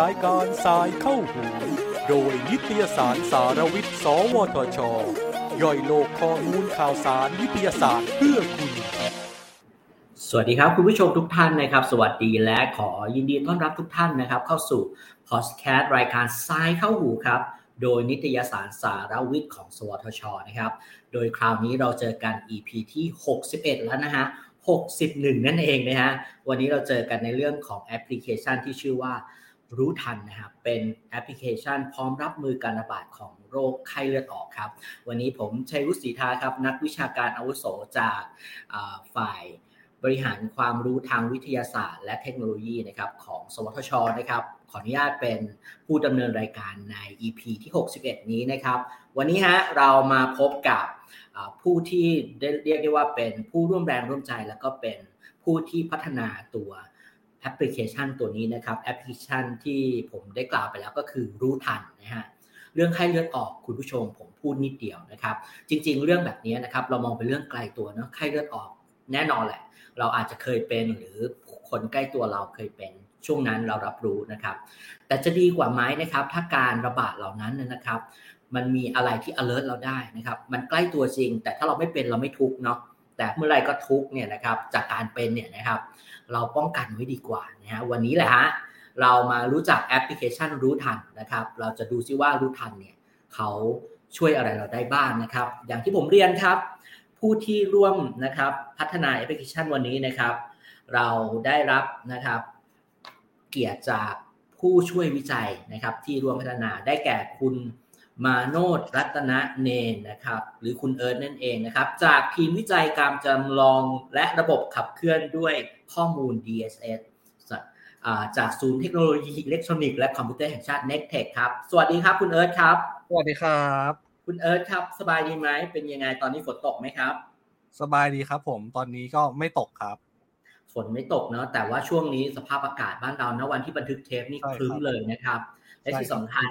รายการสายเข้าหูโดยนิตยสารสารวิทย์ สวทช ย่อยโลกข้อมูลข่าวสารวิทยาศาสตร์เพื่อคุณ สวัสดีครับคุณผู้ชมทุกท่านนะครับ สวัสดีและขอยินดีต้อนรับทุกท่านนะครับ เข้าสู่พอดแคสต์รายการทรายเข้าหูครับ โดยนิตยสารสารวิทย์ของ สวทชนะครับ โดยคราวนี้เราเจอกัน EP ที่ 61 แล้วนะฮะ 61 นั่นเองนะฮะ วันนี้เราเจอกันในเรื่องของแอปพลิเคชันที่ชื่อว่ารู้ทันนะครับ เป็นแอปพลิเคชันพร้อมรับมือการระบาดของโรคไข้เลือดออกครับ วันนี้ผมชัยวุฒิศรีทาครับ นักวิชาการอาวุโสจากฝ่ายบริหารความรู้ทางวิทยาศาสตร์ และเทคโนโลยีนะครับของสวทชนะครับขออนุญาตเป็นผู้ดำเนินรายการใน EP ที่ 61 นี้นะครับ วันนี้ฮะเรามาพบกับ ผู้ที่ได้เรียกได้ว่าเป็นผู้ร่วมแรงร่วมใจแล้วก็เป็นผู้ที่พัฒนาตัวแอปพลิเคชันตัวนี้นะครับแอปพลิเคชันที่ผมได้กล่าวไปแล้วก็คือรู้ทันนะฮะเรื่องไข้เลือดออกคุณผู้ชมผมพูดนิดเดียวนะครับ จริง ๆ เรื่องแบบนี้นะครับเรามองเป็นเรื่องไกลตัวเนาะไข้เลือดออกแน่นอนแหละ เราอาจจะเคยเป็นหรือคนใกล้ตัวเราเคยเป็นช่วงนั้นเรารับรู้นะครับ แต่จะดีกว่าไหมนะครับ ถ้าการระบาดเหล่านั้นนะครับ มันมีอะไรที่ alert เราได้นะครับ มันใกล้ตัวจริง แต่ถ้าเราไม่เป็นเราไม่ทุกเนาะแต่เมื่อไรก็ทุกเนี่ยนะครับจากการเป็นเนี่ยนะครับ เราป้องกันไว้ดีกว่านะฮะวันนี้แหละฮะเรามารู้จักแอปพลิเคชันรู้ทันนะครับ เราจะดูซิว่ารู้ทันเนี่ยเขาช่วยอะไรเราได้บ้างนะครับ อย่างที่ผมเรียนครับ ผู้ที่ร่วมนะครับพัฒนาแอปพลิเคชันวันนี้นะครับ เราได้รับนะครับ เกียรติจากผู้ช่วยวิจัยนะครับ ที่ร่วมพัฒนาได้แก่คุณ มาโนดรัตนเนนนะครับ หรือคุณเอิร์ธนั่นเองนะครับ จากทีมวิจัยการจำลองและระบบขับเคลื่อนด้วยข้อมูล DSS จากศูนย์เทคโนโลยีอิเล็กทรอนิกส์และคอมพิวเตอร์แห่งชาติ n e c t e c h ครับ สวัสดีครับคุณเอิร์ธครับ สวัสดีครับ คุณเอิร์ธครับ สบายดีไหม เป็นยังไงตอนนี้ฝนตกไหมครับ สบายดีครับผมตอนนี้ก็ไม่ตกครับฝนไม่ตกเนาะแต่ว่าช่วงนี้สภาพอากาศบ้านเรานะวันที่บันทึกเทปนี่ครึ้มเลยนะครับ และที่สำคัญ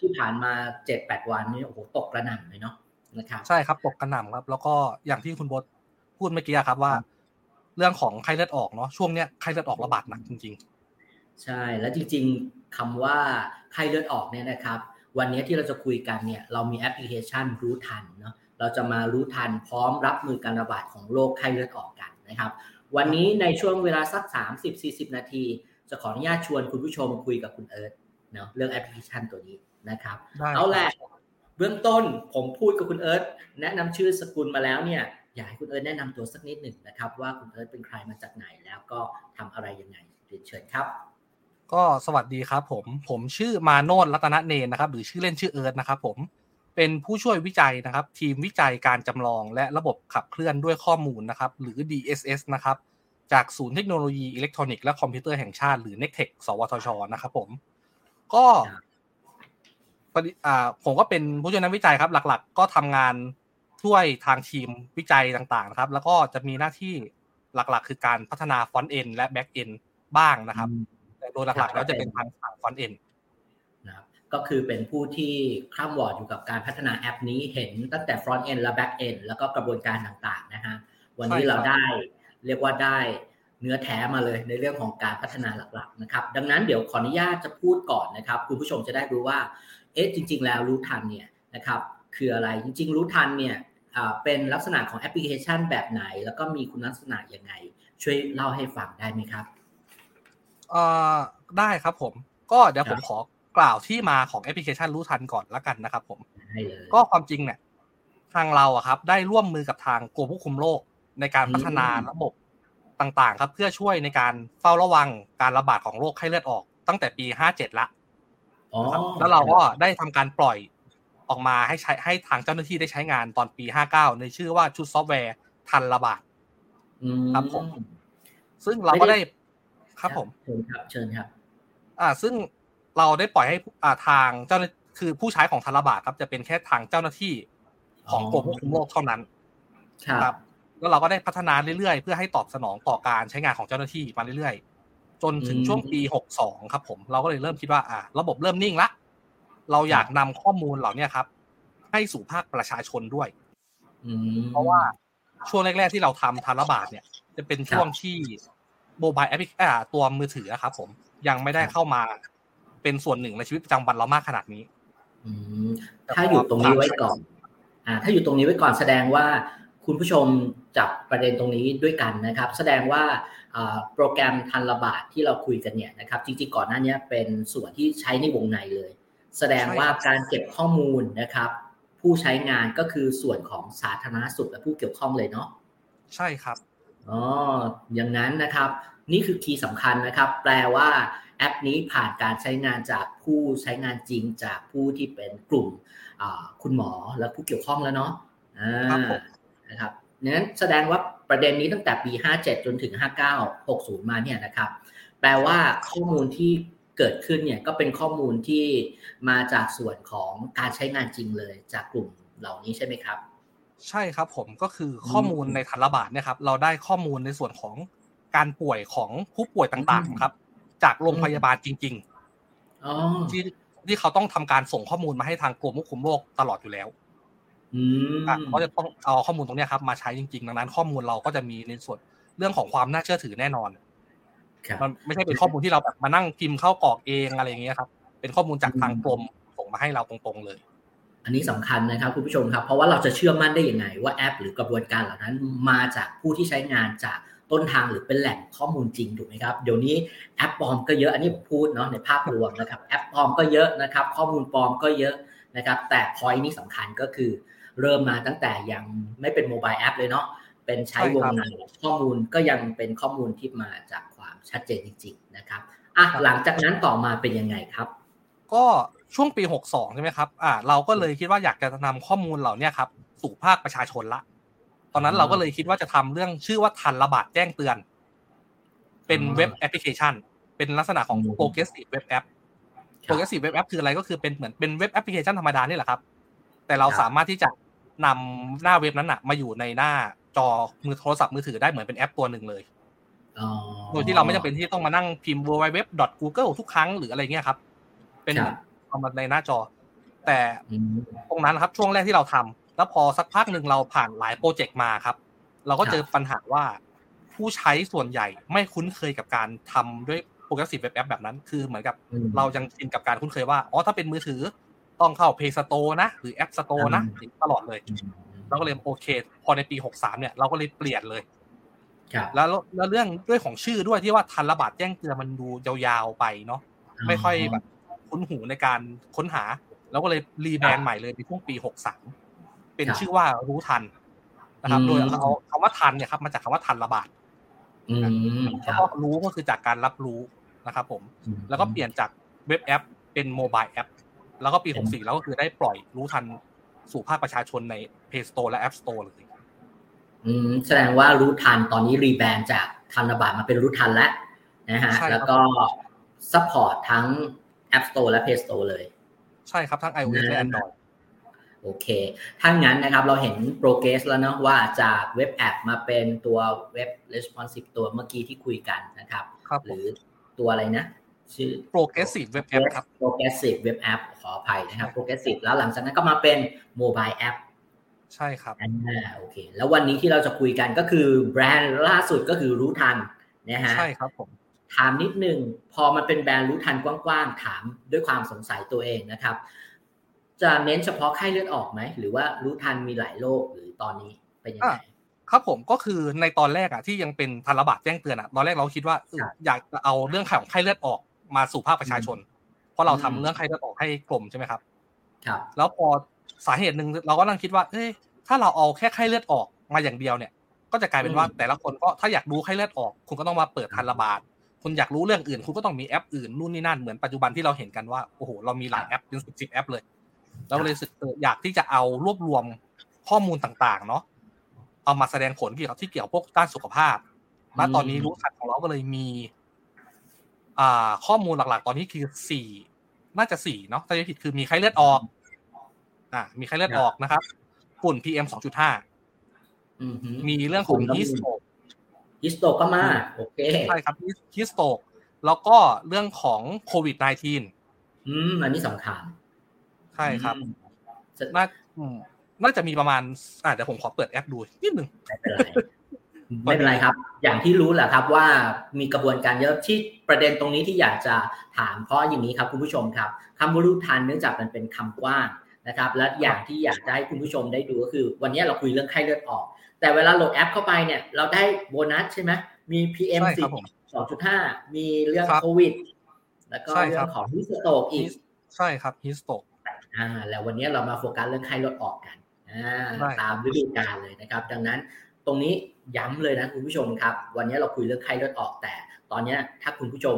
ที่ผ่านมาเจ็ดแปดวันนี่โอ้โหตกกระหน่ำเลยเนาะนะครับใช่ครับตกกระหน่ำครับ แล้วก็อย่างที่คุณบดพูดเมื่อกี้ครับว่า เรื่องของไข้เลือดออกเนาะช่วงเนี้ยไข้เลือดออกระบาดหนักจริง ๆ ใช่แล้วจริง ๆคำว่าไข้เลือดออกเนี่ยนะครับ วันนี้ที่เราจะคุยกันเนี่ยเรามีแอปพลิเคชันรู้ทันเนาะเราจะมารู้ทันพร้อมรับมือการระบาดของโรคไข้เลือดออกกันนะครับ วันนี้ในช่วงเวลาสัก 30-40 นาที จะขออนุญาตชวนคุณผู้ชมคุยกับคุณเอิร์ธ เนาะเรื่องแอปพลิเคชันตัวนี้นะครับ เอาแหละเบื้องต้นผมพูดกับคุณเอิร์ธแนะนำชื่อสกุลมาแล้วเนี่ยอยากให้คุณเอิร์ธแนะนำตัวสักนิดหนึ่งนะครับ ว่าคุณเอิร์ธเป็นใครมาจากไหนแล้วก็ทำอะไรยังไงเรียนเชิญครับ ก็สวัสดีครับผมผมชื่อมาโนดรัตนเนนนะครับ หรือชื่อเล่นชื่อเอิร์ธนะครับผมเป็นผู้ช่วยวิจัยนะครับ ทีมวิจัยการจำลองและระบบขับเคลื่อนด้วยข้อมูลนะครับ หรือ DSS นะครับ จากศูนย์เทคโนโลยีอิเล็กทรอนิกส์และคอมพิวเตอร์แห่งชาติหรือ n e c t e c h สวทช นะครับผม ก็ผมก็เป็นผู้ช่วยนักวิจัยครับ หลัก ๆ ก็ทำงานช่วยทางทีมวิจัยต่างๆนะครับ แล้วก็จะมีหน้าที่หลักๆ คือการพัฒนา front end และ back end บ้างนะครับแต่โดยหลักๆแล้วจะเป็นทางฝั่ง front endนะครับก็คือเป็นผู้ที่คร่ำหวอดอยู่กับการพัฒนาแอปนี้เห็นตั้งแต่ front end และ back end แล้วก็กระบวนการต่างๆนะฮะวันนี้เราได้เรียกว่าได้ เนื้อแท้มาเลยในเรื่องของการพัฒนาหลักๆนะครับดังนั้นเดี๋ยวขออนุญาตจะพูดก่อนนะครับคุณผู้ชมจะได้รู้ว่าเอ๊ะจริง ๆ แล้วรู้ทันเนี่ยนะครับคืออะไรจริง ๆ รู้ทันเนี่ยเป็นลักษณะของแอปพลิเคชันแบบไหน แล้วก็มีคุณลักษณะยังไง ช่วยเล่าให้ฟังได้ไหมครับเอ่อได้ครับผม ก็เดี๋ยวผมขอกล่าวที่มาของแอปพลิเคชันรู้ทันก่อนละกันนะครับผมก็ความจริงเนี่ยทางเราอะครับ ได้ร่วมมือกับทางกรมควบคุมโรคในการพัฒนาระบบ ต่างๆ ครับเพื่อช่วยในการเฝ้าระวังการระบาดของโรคไข้เลือดออก ตั้งแต่ปีห้าเจ็ดละแล้วเราก็ได้ทำการปล่อยออกมาให้ใช้ให้ทางเจ้าหน้าที่ได้ใช้งานตอนปีห้าเก้าในชื่อว่าชุดซอฟต์แวร์ทันระบาดครับผมซึ่งเราก็ได้ครับผมเชิญครับ เชิญครับ อ่า ซึ่งเราได้ปล่อยให้อ่าทางเจ้าคือผู้ใช้ของทันระบาดครับ จะเป็นแค่ทางเจ้าหน้าที่ของกรมควบคุมโรคเท่านั้น ครับ แล้วเราก็ได้พัฒนาเรื่อยๆ เพื่อให้ตอบสนองต่อการใช้งานของเจ้าหน้าที่มาเรื่อยๆ จนถึงช่วงปีหกสองครับ ผมเราก็เลยเริ่มคิดว่าอ่า ระบบเริ่มนิ่งละ เราอยากนำข้อมูลเหล่านี้ครับ ให้สู่ภาคประชาชนด้วยเพราะว่าช่วงแรก ๆ ที่เราทำทานระบาดเนี่ย จะเป็นช่วงที่ mobile แอปพลิเคชันตัวมือถือครับ ผมยังไม่ได้เข้ามาเป็นส่วนหนึ่งในชีวิตประจำวันเรามากขนาดนี้ถ้าอยู่ตรงนี้ไว้ก่อน อ่า ถ้าอยู่ตรงนี้ไว้ก่อนแสดงว่า คุณผู้ชมจับประเด็นตรงนี้ด้วยกันนะครับ แสดงว่าโปรแกรมทันระบาดที่เราคุยกันเนี่ยนะครับ จริงๆก่อนหน้านี้เป็นส่วนที่ใช้ในวงในเลย แสดงว่าการเก็บข้อมูลนะครับ ผู้ใช้งานก็คือส่วนของสาธารณสุขและผู้เกี่ยวข้องเลยเนาะใช่ครับอ๋ออย่างนั้นนะครับ นี่คือคีย์สำคัญนะครับ แปลว่าแอปนี้ผ่านการใช้งานจากผู้ใช้งานจริงจากผู้ที่เป็นกลุ่มคุณหมอและผู้เกี่ยวข้องแล้วเนาะ นะครับนั้นแสดงว่าประเด็นนี้ตั้งแต่ปี 57 จนถึง 59 60 มาเนี่ยนะครับ แปลว่าข้อมูลที่เกิดขึ้นเนี่ยก็เป็นข้อมูลที่มาจากส่วนของการใช้งานจริงเลยจากกลุ่มเหล่านี้ใช่ไหมครับ ใช่ครับผมก็คือข้อมูลในทันระบาดเนี่ยครับเราได้ข้อมูลในส่วนของการป่วยของผู้ป่วยต่างๆครับ จากโรงพยาบาลจริง ๆที่ที่เขาต้องทำการส่งข้อมูลมาให้ทางกรมควบคุมโรคตลอดอยู่แล้ว เขาจะต้องเอาข้อมูลตรงนี้ครับมาใช้จริงๆ ดังนั้นข้อมูลเราก็จะมีในส่วนเรื่องของความน่าเชื่อถือแน่นอนมันไม่ใช่เป็นข้อมูลที่เราแบบมานั่งพิมพ์เข้ากรอกเองอะไรอย่างเงี้ยครับ เป็นข้อมูลจากทางกรมส่งมาให้เราตรงๆเลย อันนี้สำคัญนะครับคุณผู้ชมครับ เพราะว่าเราจะเชื่อมั่นได้ยังไง ว่าแอป หรือกระบวนการเหล่านั้นมาจากผู้ที่ใช้งานจากต้นทางหรือเป็นแหล่งข้อมูลจริงถูกไหมครับ เดี๋ยวนี้แอปปลอมก็เยอะ อันนี้ผมพูดเนาะในภาพรวมนะครับ แอปปลอมก็เยอะนะครับ ข้อมูลปลอมก็เยอะนะครับ แต่พอยนี้สำคัญก็คือ เริ่มมาตั้งแต่ยังไม่เป็น mobile app เลยเนาะเป็นใช้วงในข้อมูลก็ยังเป็นข้อมูลที่มาจากความชัดเจนจริงๆนะครับอะหลังจากนั้นต่อมาเป็นยังไงครับ ก็ช่วงปี 62 ใช่ไหมครับอ่าเราก็เลยคิดว่าอยากจะนำข้อมูลเหล่านี้ครับสู่ภาคประชาชนละ ตอนนั้นเราก็เลยคิดว่าจะทำเรื่องชื่อว่าทันระบาดแจ้งเตือน เป็นเว็บแอปพลิเคชัน เป็นลักษณะของ progressive web app progressive web app คืออะไรก็คือเป็นเหมือนเป็นเว็บแอปพลิเคชันธรรมดานี่แหละครับ แต่เราสามารถที่จะ นำหน้าเว็บนั้นอะมาอยู่ในหน้าจอมือโทรศัพท์มือถือได้เหมือนเป็นแอปตัวหนึ่งเลยโดยที่เราไม่จำเป็นที่ต้องมานั่งพิมพ์ www.google ทุกครั้งหรืออะไรเงี้ยครับ เป็นเอามาในหน้าจอ แต่ตรงนั้นครับช่วงแรกที่เราทำแล้วพอสักพักหนึ่งเราผ่านหลายโปรเจกต์มาครับ เราก็เจอปัญหาว่าผู้ใช้ส่วนใหญ่ไม่คุ้นเคยกับการทำด้วยโปรแกรมสิบเว็บแอปแบบนั้น คือเหมือนกับเรายังชินกับการคุ้นเคยว่า อ๋อ ถ้าเป็นมือถือ ต้องเข้า Play Store นะ หรือ App Store นะตลอดเลยเราก็เลยโอเค พอในปีหกสามเนี่ยเราก็เลยเปลี่ยนเลยแล้วแล้วเรื่องด้วยของชื่อด้วยที่ว่าทันระบาดแจ้งเตือนมันดูยาวๆไปเนาะไม่ค่อยแบบคุ้นหูในการค้นหาเราก็เลยรีแบรนด์ใหม่เลยในช่วงปีหกสามเป็นชื่อว่ารู้ทันนะครับ โดยเอาคำว่าทันเนี่ยครับมาจากคำว่าทันระบาดแล้วก็รู้ก็คือจากการรับรู้นะครับผม แล้วก็เปลี่ยนจากเว็บแอปเป็นโมบายแอป แล้วก็ปี 64 แล้วก็คือได้ปล่อยรู้ทันสู่ภาคประชาชนใน Play Store และ App Store เลยอืมแสดงว่ารู้ทันตอนนี้ rebrand จากทันระบาดมาเป็นรู้ทันแล้วนะฮะแล้วก็ support ทั้ง App Store และ Play Store เลย ใช่ครับ ทั้ง iOS และ Android โอเค ถ้างั้นนะครับเราเห็น progress แล้วเนาะว่าจาก web app มาเป็นตัวเว็บ responsive ตัวเมื่อกี้ที่คุยกันนะครับรบหรือตัวอะไรนะ ชื่อ progressive web app ครับ progressive web app ขออภัยนะครับ progressive แล้วหลังจากนั้นก็มาเป็น mobile app ใช่ครับอ่าโอเค แล้ววันนี้ที่เราจะคุยกันก็คือแบรนด์ล่าสุดก็คือรู้ทันนะฮะใช่ครับผมถามนิดนึงพอมันเป็นแบรนด์รู้ทันกว้างๆ ถามด้วยความสงสัยตัวเองนะครับ จะเน้นเฉพาะไข้เลือดออกไหม หรือว่ารู้ทันมีหลายโรคหรือตอนนี้เป็นยังไงครับผมก็คือในตอนแรกอะที่ยังเป็นทันระบาดแจ้งเตือนอะตอนแรกเราคิดว่าอยากจะเอาเรื่องของไข้เลือดออก มาสู่ภาคประชาชน เพราะเราทำเรื่องไข้เลือดออกให้กลมใช่ไหมครับ ครับ แล้วพอสาเหตุหนึ่งเราก็นั่งคิดว่า เอ้ยถ้าเราเอาแค่ไข้เลือดออกมาอย่างเดียวเนี่ย ก็จะกลายเป็นว่าแต่ละคนก็ถ้าอยากรู้ไข้เลือดออก คุณก็ต้องมาเปิดทันระบาดคุณอยากรู้เรื่องอื่น คุณก็ต้องมีแอปอื่นนู่นนี่นั่นเหมือนปัจจุบันที่เราเห็นกันว่าโอ้โหเรามีหลายแอปเป็นสิบสิบแอปเลยเราเลยสึกอยากที่จะเอารวบรวมข้อมูลต่างๆ เนาะเอามาแสดงผลเกี่ยวกับที่เกี่ยวพวกด้านสุขภาพณตอนนี้รู้ทันของเราก็เลยมีอ่า ข้อมูลหลักๆ ตอนนี้คือสี่น่าจะสี่เนาะถ้าจะผิดคือมีไข้เลือดออก อ่า มีไข้เลือดออกนะครับฝุ่น PM สองจุดห้ามีเรื่องของฮิสโตกฮิสโตกก็มา โอเคใช่ครับฮิสโตกแล้วก็เรื่องของโควิด -19 อืม อันนี้สำคัญใช่ครับน่าน่าจะมีประมาณอ่าเดี๋ยวผมขอเปิดแอปดูนิดนึงไม่เป็นไร ครับ อย่างที่รู้แหละครับว่ามีกระบวนการเยอะที่ประเด็นตรงนี้ที่อยากจะถามเพราะอย่างนี้ครับคุณผู้ชมครับคำว่ารู้ทันเนื่องจากมันเป็นคำกว้างนะครับ และอย่างที่อยากจะให้คุณผู้ชมได้ดูก็คือ วันนี้เราคุยเรื่องไข้เลือดออก แต่เวลาโหลดแอปเข้าไปเนี่ยเราได้โบนัสใช่ไหมมี PM สิบสองจุดห้ามีเรื่องโควิด แล้วก็เรื่องของฮิสโตกอีก ใช่ครับฮิสโตกอ่าแล้ววันนี้เรามาโฟกัสเรื่องไข้เลือดออกกันอ่าตามฤดูกาลเลยนะครับ ดังนั้น ตรงนี้ย้ำเลยนะคุณผู้ชมครับ วันนี้เราคุยเรื่องไข้เลือดออกแต่ ตอนนี้ถ้าคุณผู้ชม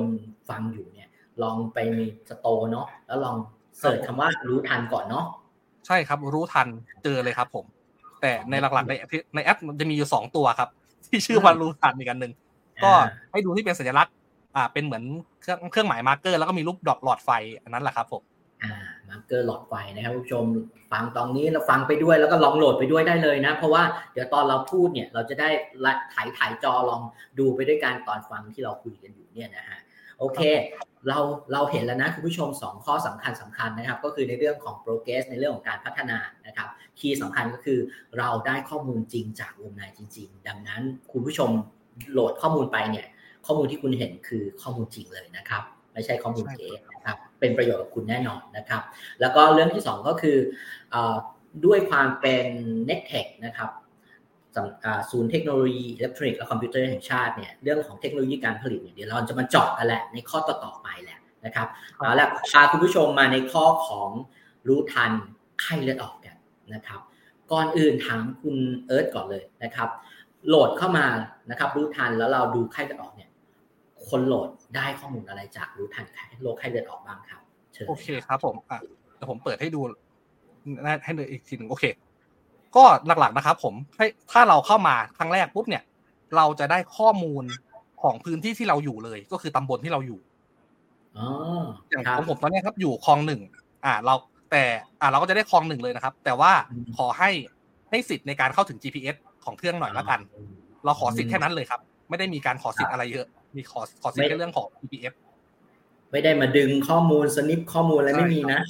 ฟังอยู่เนี่ย ลองไปมีสโตเนาะแล้วลองเสิร์ชคำว่ารู้ทันก่อนเนาะใช่ครับรู้ทันเจอเลยครับผม แต่ในหลักๆในในแอปมันจะมีอยู่สองตัวครับ ที่ชื่อว่ารู้ทันอีกอันหนึ่งก็ให้ดูที่เป็นสัญลักษณ์ อ่า เป็นเหมือนเครื่องเครื่องหมาย marker แล้วก็มีรูปดอกหลอดไฟอันนั้นแหละครับผมอ่า เกอร์หลอดไฟนะครับผู้ชมฟังตอนนี้เราฟังไปด้วยแล้วก็ลองโหลดไปด้วยได้เลยนะ เพราะว่าเดี๋ยวตอนเราพูดเนี่ยเราจะได้ถ่ายถ่ายจอลองดูไปด้วยกันตอนฟังที่เราคุยกันอยู่เนี่ยนะฮะโอเค เราเราเห็นแล้วนะคุณผู้ชม 2 ข้อสำคัญสำคัญนะครับ ก็คือในเรื่องของ progress ในเรื่องของการพัฒนานะครับ key สำคัญก็คือเราได้ข้อมูลจริงจากวงในจริง ๆ ดังนั้นคุณผู้ชมโหลดข้อมูลไปเนี่ยข้อมูลที่คุณเห็นคือข้อมูลจริงเลยนะครับ ไม่ใช่ข้อมูลเก๊นะครับ เป็นประโยชน์กับคุณแน่นอนนะครับ แล้วก็เรื่องที่ 2 ก็คือด้วยความเป็น n e t t e c h นะครับศูนย์เทคโนโลยีอิเล็กทรอนิกส์และคอมพิวเตอร์แห่งชาติเนี่ยเรื่องของเทคโนโลยีการผลิตเนี่ยเดี๋ยวเราจะมาเจาะกันแหละในข้อต่อๆไปแหละนะครับเอาละพาคุณผู้ชมมาในข้อของรู้ทันไข้เลือดออกกันนะครับ ก่อนอื่นถามคุณเอิร์ธก่อนเลยนะครับ โหลดเข้ามานะครับ รู้ทันแล้วเราดูไข้เลือดออกเนี่ย คนโหลดได้ข้อมูลอะไรจากรู้ทันไข้โรคไข้เลือดออกบ้างครับโอเคครับผมอะเดี๋ยวผมเปิดให้ดูให้ดูอีกทีหนึ่งโอเค ก็หลักๆนะครับ ผมให้ถ้าเราเข้ามาครั้งแรกปุ๊บเนี่ย เราจะได้ข้อมูลของพื้นที่ที่เราอยู่เลย ก็คือตำบลที่เราอยู่อย่างของผมตอนนี้ครับอยู่คลองหนึ่งอ่า เราแต่อ่าเราก็จะได้คลองหนึ่งเลยนะครับ แต่ว่าขอให้ให้สิทธิ์ในการเข้าถึง GPS ของเครื่องหน่อยละกัน เราขอสิทธิ์แค่นั้นเลยครับ ไม่ได้มีการขอสิทธิ์อะไรเยอะ มีขอขอสิทธิ์แค่เรื่องของ GPS ไม่ได้มาดึงข้อมูลสนิปข้อมูลอะไรไม่มีนะ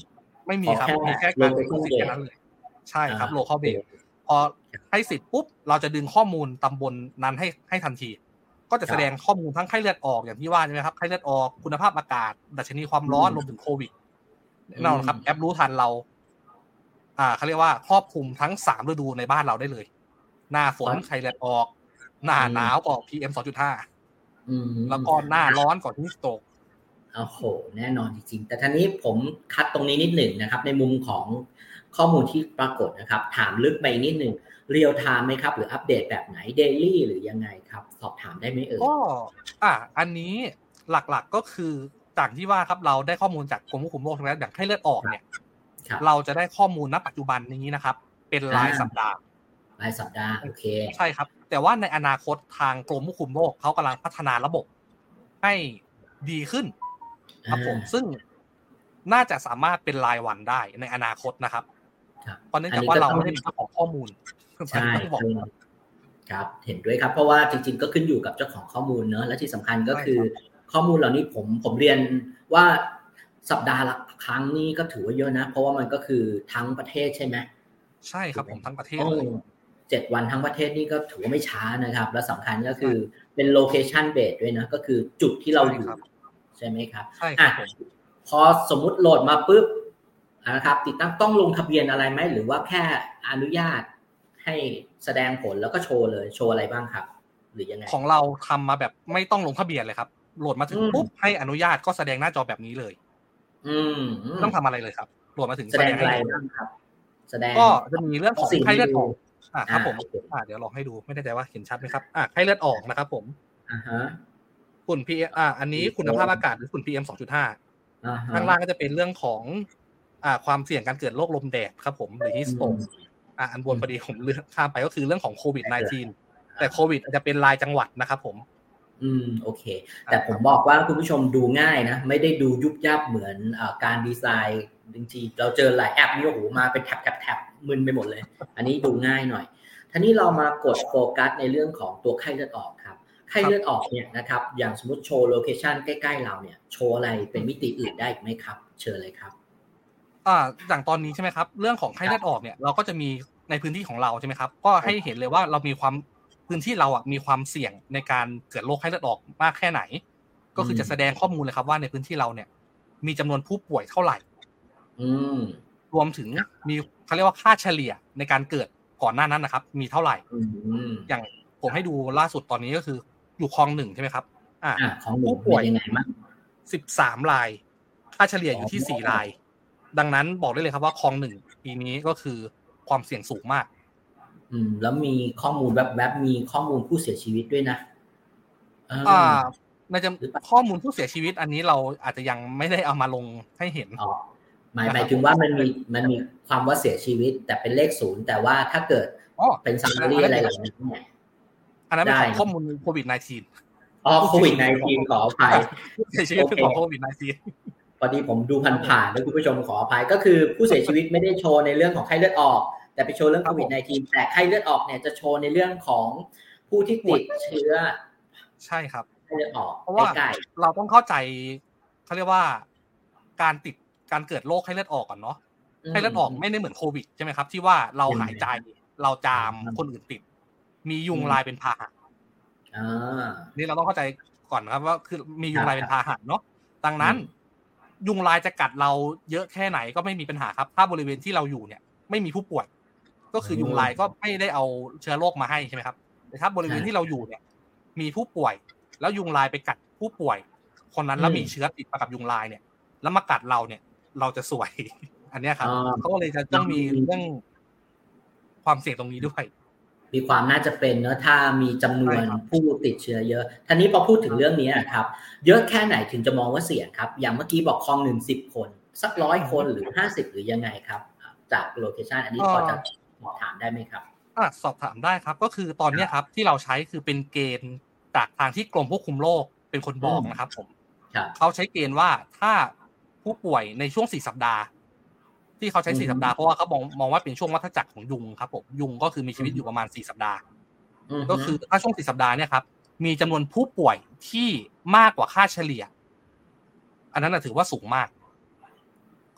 ไม่มีครับมีแค่การสิทธิ์แค่นั้นเลยใช่ครับโลคอลเบสพอให้สิทธิ์ปุ๊บเราจะดึงข้อมูลตำบลนั้นให้ให้ทันที ก็จะแสดงข้อมูลทั้งไข้เลือดออกอย่างที่ว่าใช่ไหมครับไข้เลือดออกคุณภาพอากาศ ดัชนีความร้อนรวมถึงโควิดแน่นอนครับแอปรู้ทันเรา อ่าเขาเรียกว่าครอบคลุมทั้งสามฤดูในบ้านเราได้เลย หน้าฝนไข้เลือดออก หน้าหนาวก็พีเอ็มสองจุดห้า แล้วก็หน้าร้อนก่อนที่สโตกโอ้โห แน่นอนจริงๆ แต่ท่านี้ผมคัดตรงนี้นิดหนึ่งนะครับ ในมุมของข้อมูลที่ปรากฏนะครับ ถามลึกไปนิดหนึ่งเรียลไทม์ไหมครับ หรืออัปเดตแบบไหนเดลี่หรือยังไงครับ สอบถามได้ไหมเอ่ยก็อะอันนี้หลักๆก็คือจากที่ว่าครับเราได้ข้อมูลจากกรมควบคุมโรคแล้วอย่างให้เลือดออกเนี่ยเราจะได้ข้อมูลณปัจจุบันนี้นะครับ เป็นรายสัปดาห์รายสัปดาห์โอเค ใช่ครับ แต่ว่าในอนาคตทางกรมควบคุมโรคเขากำลังพัฒนาระบบให้ดีขึ้นครับผมซึ่งน่าจะสามารถเป็นรายวันได้ในอนาคตนะครับเพราะเนื่องจากว่าเราไม่ได้มีเจ้าของข้อมูลใช่ครับเห็นด้วยครับ เพราะว่าจริง ๆ ก็ขึ้นอยู่กับเจ้าของข้อมูลเนอะและที่สำคัญก็คือข้อมูลเหล่านี้ผมผมเรียนว่าสัปดาห์ละครั้งนี่ก็ถือว่าเยอะนะ เพราะว่ามันก็คือทั้งประเทศใช่ไหมใช่ครับผมทั้งประเทศเลย เจ็ดวันทั้งประเทศนี่ก็ถือว่าไม่ช้านะครับ และสำคัญก็คือเป็นโลเคชันเบสด้วยนะ ก็คือจุดที่เราอยู่ ใช่ไหมครับใช่ครับพอสมมุติโหลดมาปุ๊บนะครับ ติดตั้งต้องลงทะเบียนอะไรไหม หรือว่าแค่อนุญาตให้แสดงผลแล้วก็โชว์เลยโชว์อะไรบ้างครับ หรือยังไง ของเราทำมาแบบไม่ต้องลงทะเบียนเลยครับ โหลดมาถึงปุ๊บให้อนุญาตก็แสดงหน้าจอแบบนี้เลย อืมต้องทำอะไรเลยครับโหลดมาถึงแสดงอะไรบ้างครับ แสดงก็จะมีเรื่องของไข้เลือดออก อ่าครับผมอ่าเดี๋ยวลองให้ดูไม่แน่ใจว่าเห็นชัดไหมครับอ่าไข้เลือดออกนะครับผมอ่าฮะฝุ่น P อ่าอันนี้คุณภาพอากาศหรือฝุ่น PM สองจุดห้าข้างล่างก็จะเป็นเรื่องของ อ่า ความเสี่ยงการเกิดโรคลมแดดครับผมหรือ heat stroke อ่าอันบนพอดีผมเลื่อนข้ามไปก็คือเรื่องของโควิด -19 แต่โควิดอาจจะเป็นรายจังหวัดนะครับผม อืมโอเค แต่ผมบอกว่าคุณผู้ชมดูง่ายนะ ไม่ได้ดูยุบยับเหมือนการดีไซน์จริงๆเราเจอหลายแอปนี่โอ้โหมาเป็น tab tab tab มึนไปหมดเลย อันนี้ดูง่ายหน่อยทีนี้เรามากดโฟกัสในเรื่องของตัวไข้เลือดออกครับไข้เลือดออกเนี่ยนะครับ อย่างสมมติโชว์ location ใกล้ๆเราเนี่ยโชว์อะไรเป็นมิติอื่นได้ไหมครับ เชิญเลยครับ อ่าอย่างตอนนี้ใช่ไหมครับ เรื่องของไข้เลือดออกเนี่ยเราก็จะมีในพื้นที่ของเราใช่ไหมครับ ก็ให้เห็นเลยว่าเรามีความพื้นที่เราอะมีความเสี่ยงในการเกิดโรคไข้เลือดออกมากแค่ไหน ก็คือจะแสดงข้อมูลเลยครับว่าในพื้นที่เราเนี่ย มีจำนวนผู้ป่วยเท่าไหร่ อืม รวมถึงมีเขาเรียกว่าค่าเฉลี่ยในการเกิดก่อนหน้านั้นนะครับ มีเท่าไหร่อืมอย่างผมให้ดูล่าสุดตอนนี้ก็คือ อยู่คลองหนึ่งใช่ไหมครับ อ่าอะของหนูผู้ป่วยเป็นยังไงบ้างสิบสามราย ค่าเฉลี่ยอยู่ที่สี่ราย ดังนั้นบอกได้เลยครับว่าคลองหนึ่งปีนี้ก็คือความเสี่ยงสูงมาก อืม แล้วมีข้อมูลแวบๆมีข้อมูลผู้เสียชีวิตด้วยนะเออออ่าในจหรือเปล่าำข้อมูลผู้เสียชีวิตอันนี้เราอาจจะยังไม่ได้เอามาลงให้เห็นอ๋อ หมายนะครับหมายถึงว่ามันมีมันมีความว่าเสียชีวิต แต่เป็นเลขศูนย์แต่ว่าถ้าเกิดอ๋อเป็นซัมมารีอะไรเหล่านี้เนี่ยอันนั้นเป็นได้ของข้อมูลโควิด -19 อ๋อโควิดในทีขออภัยผู้เสียชีวิตเป็นของโอเคโควิด -19 พอดีผมดูผ่านๆนะคุณผู้ชมขออภัยก็คือผู้เสียชีวิตไม่ได้โชว์ในเรื่องของไข้เลือดออก แต่ไปโชว์เรื่องครัโคบวิดผมในทีแต่ไข้เลือดออกเนี่ยจะโชว์ในเรื่องของผู้ที่ติดเชื้อ ใช่ครับไข้เลือดออกเพราะว่าใกล้เราต้องเข้าใจเขาเรียกว่าการติด การเกิดโรคไข้เลือดออกก่อนเนาะๆไข้เลือดออกไม่ได้เหมือนโควิดใช่ไหมครับ ที่ว่าเรายังไงหายใจเราจามอืมคนอื่นติด มียุงอืมลายเป็นพาหะอ่านี่เราต้องเข้าใจก่อนนะครับว่าคือมียุงลายเป็นพาหะเนาะดังนั้นอืมยุงลายจะกัดเราเยอะแค่ไหนก็ไม่มีปัญหาครับ ถ้าบริเวณที่เราอยู่เนี่ย ไม่มีผู้ป่วย ก็คือยุงลายก็ไม่ได้เอาเชื้อโรคมาให้ใช่ไหมครับแต่ถ้าบริเวณที่เราอยู่เนี่ย มีผู้ป่วย แล้วยุงลายไปกัดผู้ป่วย คนนั้นแล้วมีเชื้อติดมากับยุงลายเนี่ย แล้วมากัดเราเนี่ย เราจะสวย อันเนี้ยครับอ่าเขาก็เลยจะต้องมีเรื่องความเสี่ยงตรงนี้ด้วย มีความน่าจะเป็นเนอะถ้ามีจำนวนใช่ครับผู้ติดเชื้อเยอะทีนี้พอพูดถึงเรื่องนี้นะครับ เยอะแค่ไหนถึงจะมองว่าเสี่ยงครับ อย่างเมื่อกี้บอกคลองหนึ่งสิบคน สักร้อยคนหรือห้าสิบหรือยังไงครับ จากโลเคชันอันนี้พอจะสอบถามได้ไหมครับอะสอบถามได้ครับ ก็คือตอนเนี้ยครับที่เราใช้คือเป็นเกณฑ์จากทางที่กรมควบคุมโรคเป็นคนบอกอืมนะครับ ผมครับเขาใช้เกณฑ์ว่าถ้า ผู้ป่วยในช่วงสี่สัปดาห์ ที่เขาใช้อืสี่มสัปดาห์เพราะว่าเขามองมองว่าเป็นช่วงวัฏจักรของยุงครับผมยุงก็คือมีชีวิตอยู่ประมาณสี่สัปดาห์มก็คือถ้าช่วงสี่สัปดาห์เนี่ยครับมีจำนวนผู้ป่วยที่มากกว่าค่าเฉลี่ย อันนั้นนะถือว่าสูงมาก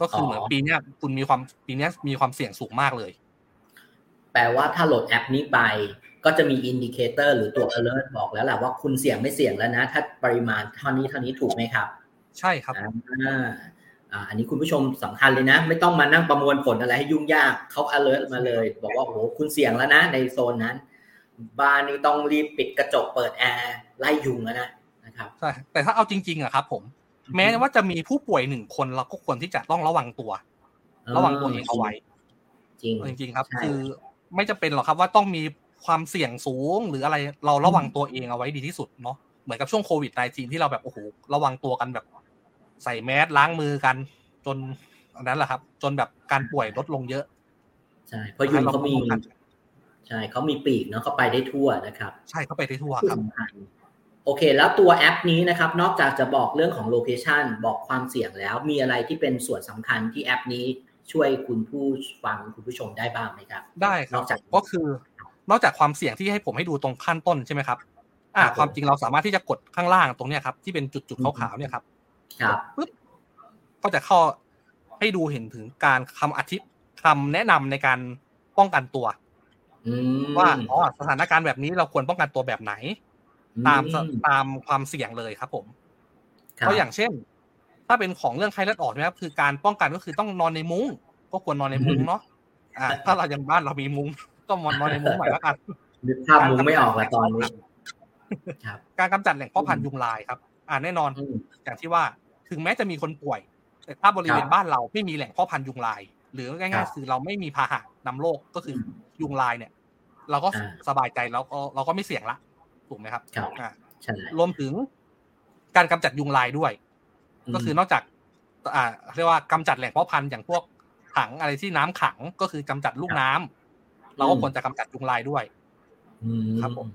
ก็คือเหมือนปีเนี้ยคุณมีความปีเนี้ยมีความเสี่ยงสูงมากเลย แปลว่าถ้าโหลดแอปนี้ไปก็จะมี indicator หรือตัว alert บอกแล้วแหละว่าคุณเสี่ยงไม่เสี่ยงแล้วนะ ถ้าปริมาณเท่านี้เท่านี้ถูกไหมครับ ใช่ครับ อ่าอ่าอันนี้คุณผู้ชมสำคัญเลยนะ ไม่ต้องมานั่งประมวลผลอะไรให้ยุ่งยากเขา alert มาเลย บอกว่าโอ้โหคุณเสี่ยงแล้วนะ ในโซนนั้น บ้านนี้ต้องรีบปิดกระจกเปิดแอร์ไล่ยุงแล้วนะนะครับใช่แต่ถ้าเอาจริงๆอะครับ ผม แม้ว่าจะมีผู้ป่วยหนึ่งคนเราก็ควรที่จะต้องระวังตัว ระวังตัวเองเอาไว้ จริงจริงๆครับใช่คือไม่จำเป็นหรอกครับว่าต้องมีความเสี่ยงสูงหรืออะไรเราระวังตัวเองเอาไว้ดีที่สุดเนาะเหมือนกับช่วงโควิด -19 ที่เราแบบโอ้โหระวังตัวกันแบบ ใส่แมสล้างมือกัน จนอันนั้นแหละครับ จนแบบการป่วยลดลงเยอะ ใช่เพราะยุงเขามีให้เราป้องกันใช่เขามีปีกเนาะเขาไปได้ทั่วนะครับ ใช่เข้าไปได้ทั่วที่ครับสำคัญโอเค แล้วตัวแอปนี้นะครับ นอกจากจะบอกเรื่องของโลเคชันบอกความเสี่ยงแล้ว มีอะไรที่เป็นส่วนสำคัญที่แอปนี้ช่วยคุณผู้ฟังคุณผู้ชมได้บ้างไหมครับ ได้ครันบอกจากก็คือ นอกจากความเสี่ยงที่ให้ผมให้ดูตรงขั้นต้นใช่ไหมครับ อ่าครับผมความจริงเราสามารถที่จะกดข้างล่างตรงเนี้ยครับที่เป็นจุดๆขาวๆเนี่ยครับ ครับปึ๊บก็จะเข้าให้ดูเห็นถึงการคำอธิคำแนะนำในการป้องกันตัวอืมว่าอ๋อสถานการณ์แบบนี้เราควรป้องกันตัวแบบไหน ตามสอืตามความเสี่ยงเลยครับผมครับเพราะอย่างเช่น ถ้าเป็นของเรื่องไข้เลือดออกนะครับคือการป้องกันก็คือต้องนอนในมุ้งก็ควรนอนในมุ้งเนาะอ่า ถ้าเรายังบ้านเรามีมุ้งก็นอนในมุ้งหน่อยแล้วกันนึกภาพมุงไม่ออกละตอนนี้ครับการกำจัดแหล่งเพาะพันธุ์ยุงลายครับ อ่าแน่นอนอืมอย่างที่ว่าถึงแม้จะมีคนป่วย แต่ถ้าบริเวณครับบ้านเราไม่มีแหล่งเพาะพันธุ์ยุงลาย หรือครัง่ายบๆคือเราไม่มีพาหะนำโรคก็คืออยุงลายเนี่ย เราก็อ่าสบายใจแล้วก็เราก็ไม่เสี่ยงละถูกไหมครับครับอ่าใช่รวมถึงการกำจัดยุงลายด้วย ก็คือนอกจาก อ่า เรียกว่ากำจัดแหล่งเพาะพันธุ์อย่างพวกถังอะไรที่น้ำขังก็คือกำจัดลูกน้ำเราก็ควรจะกำจัดยุงลายด้วยมครับผม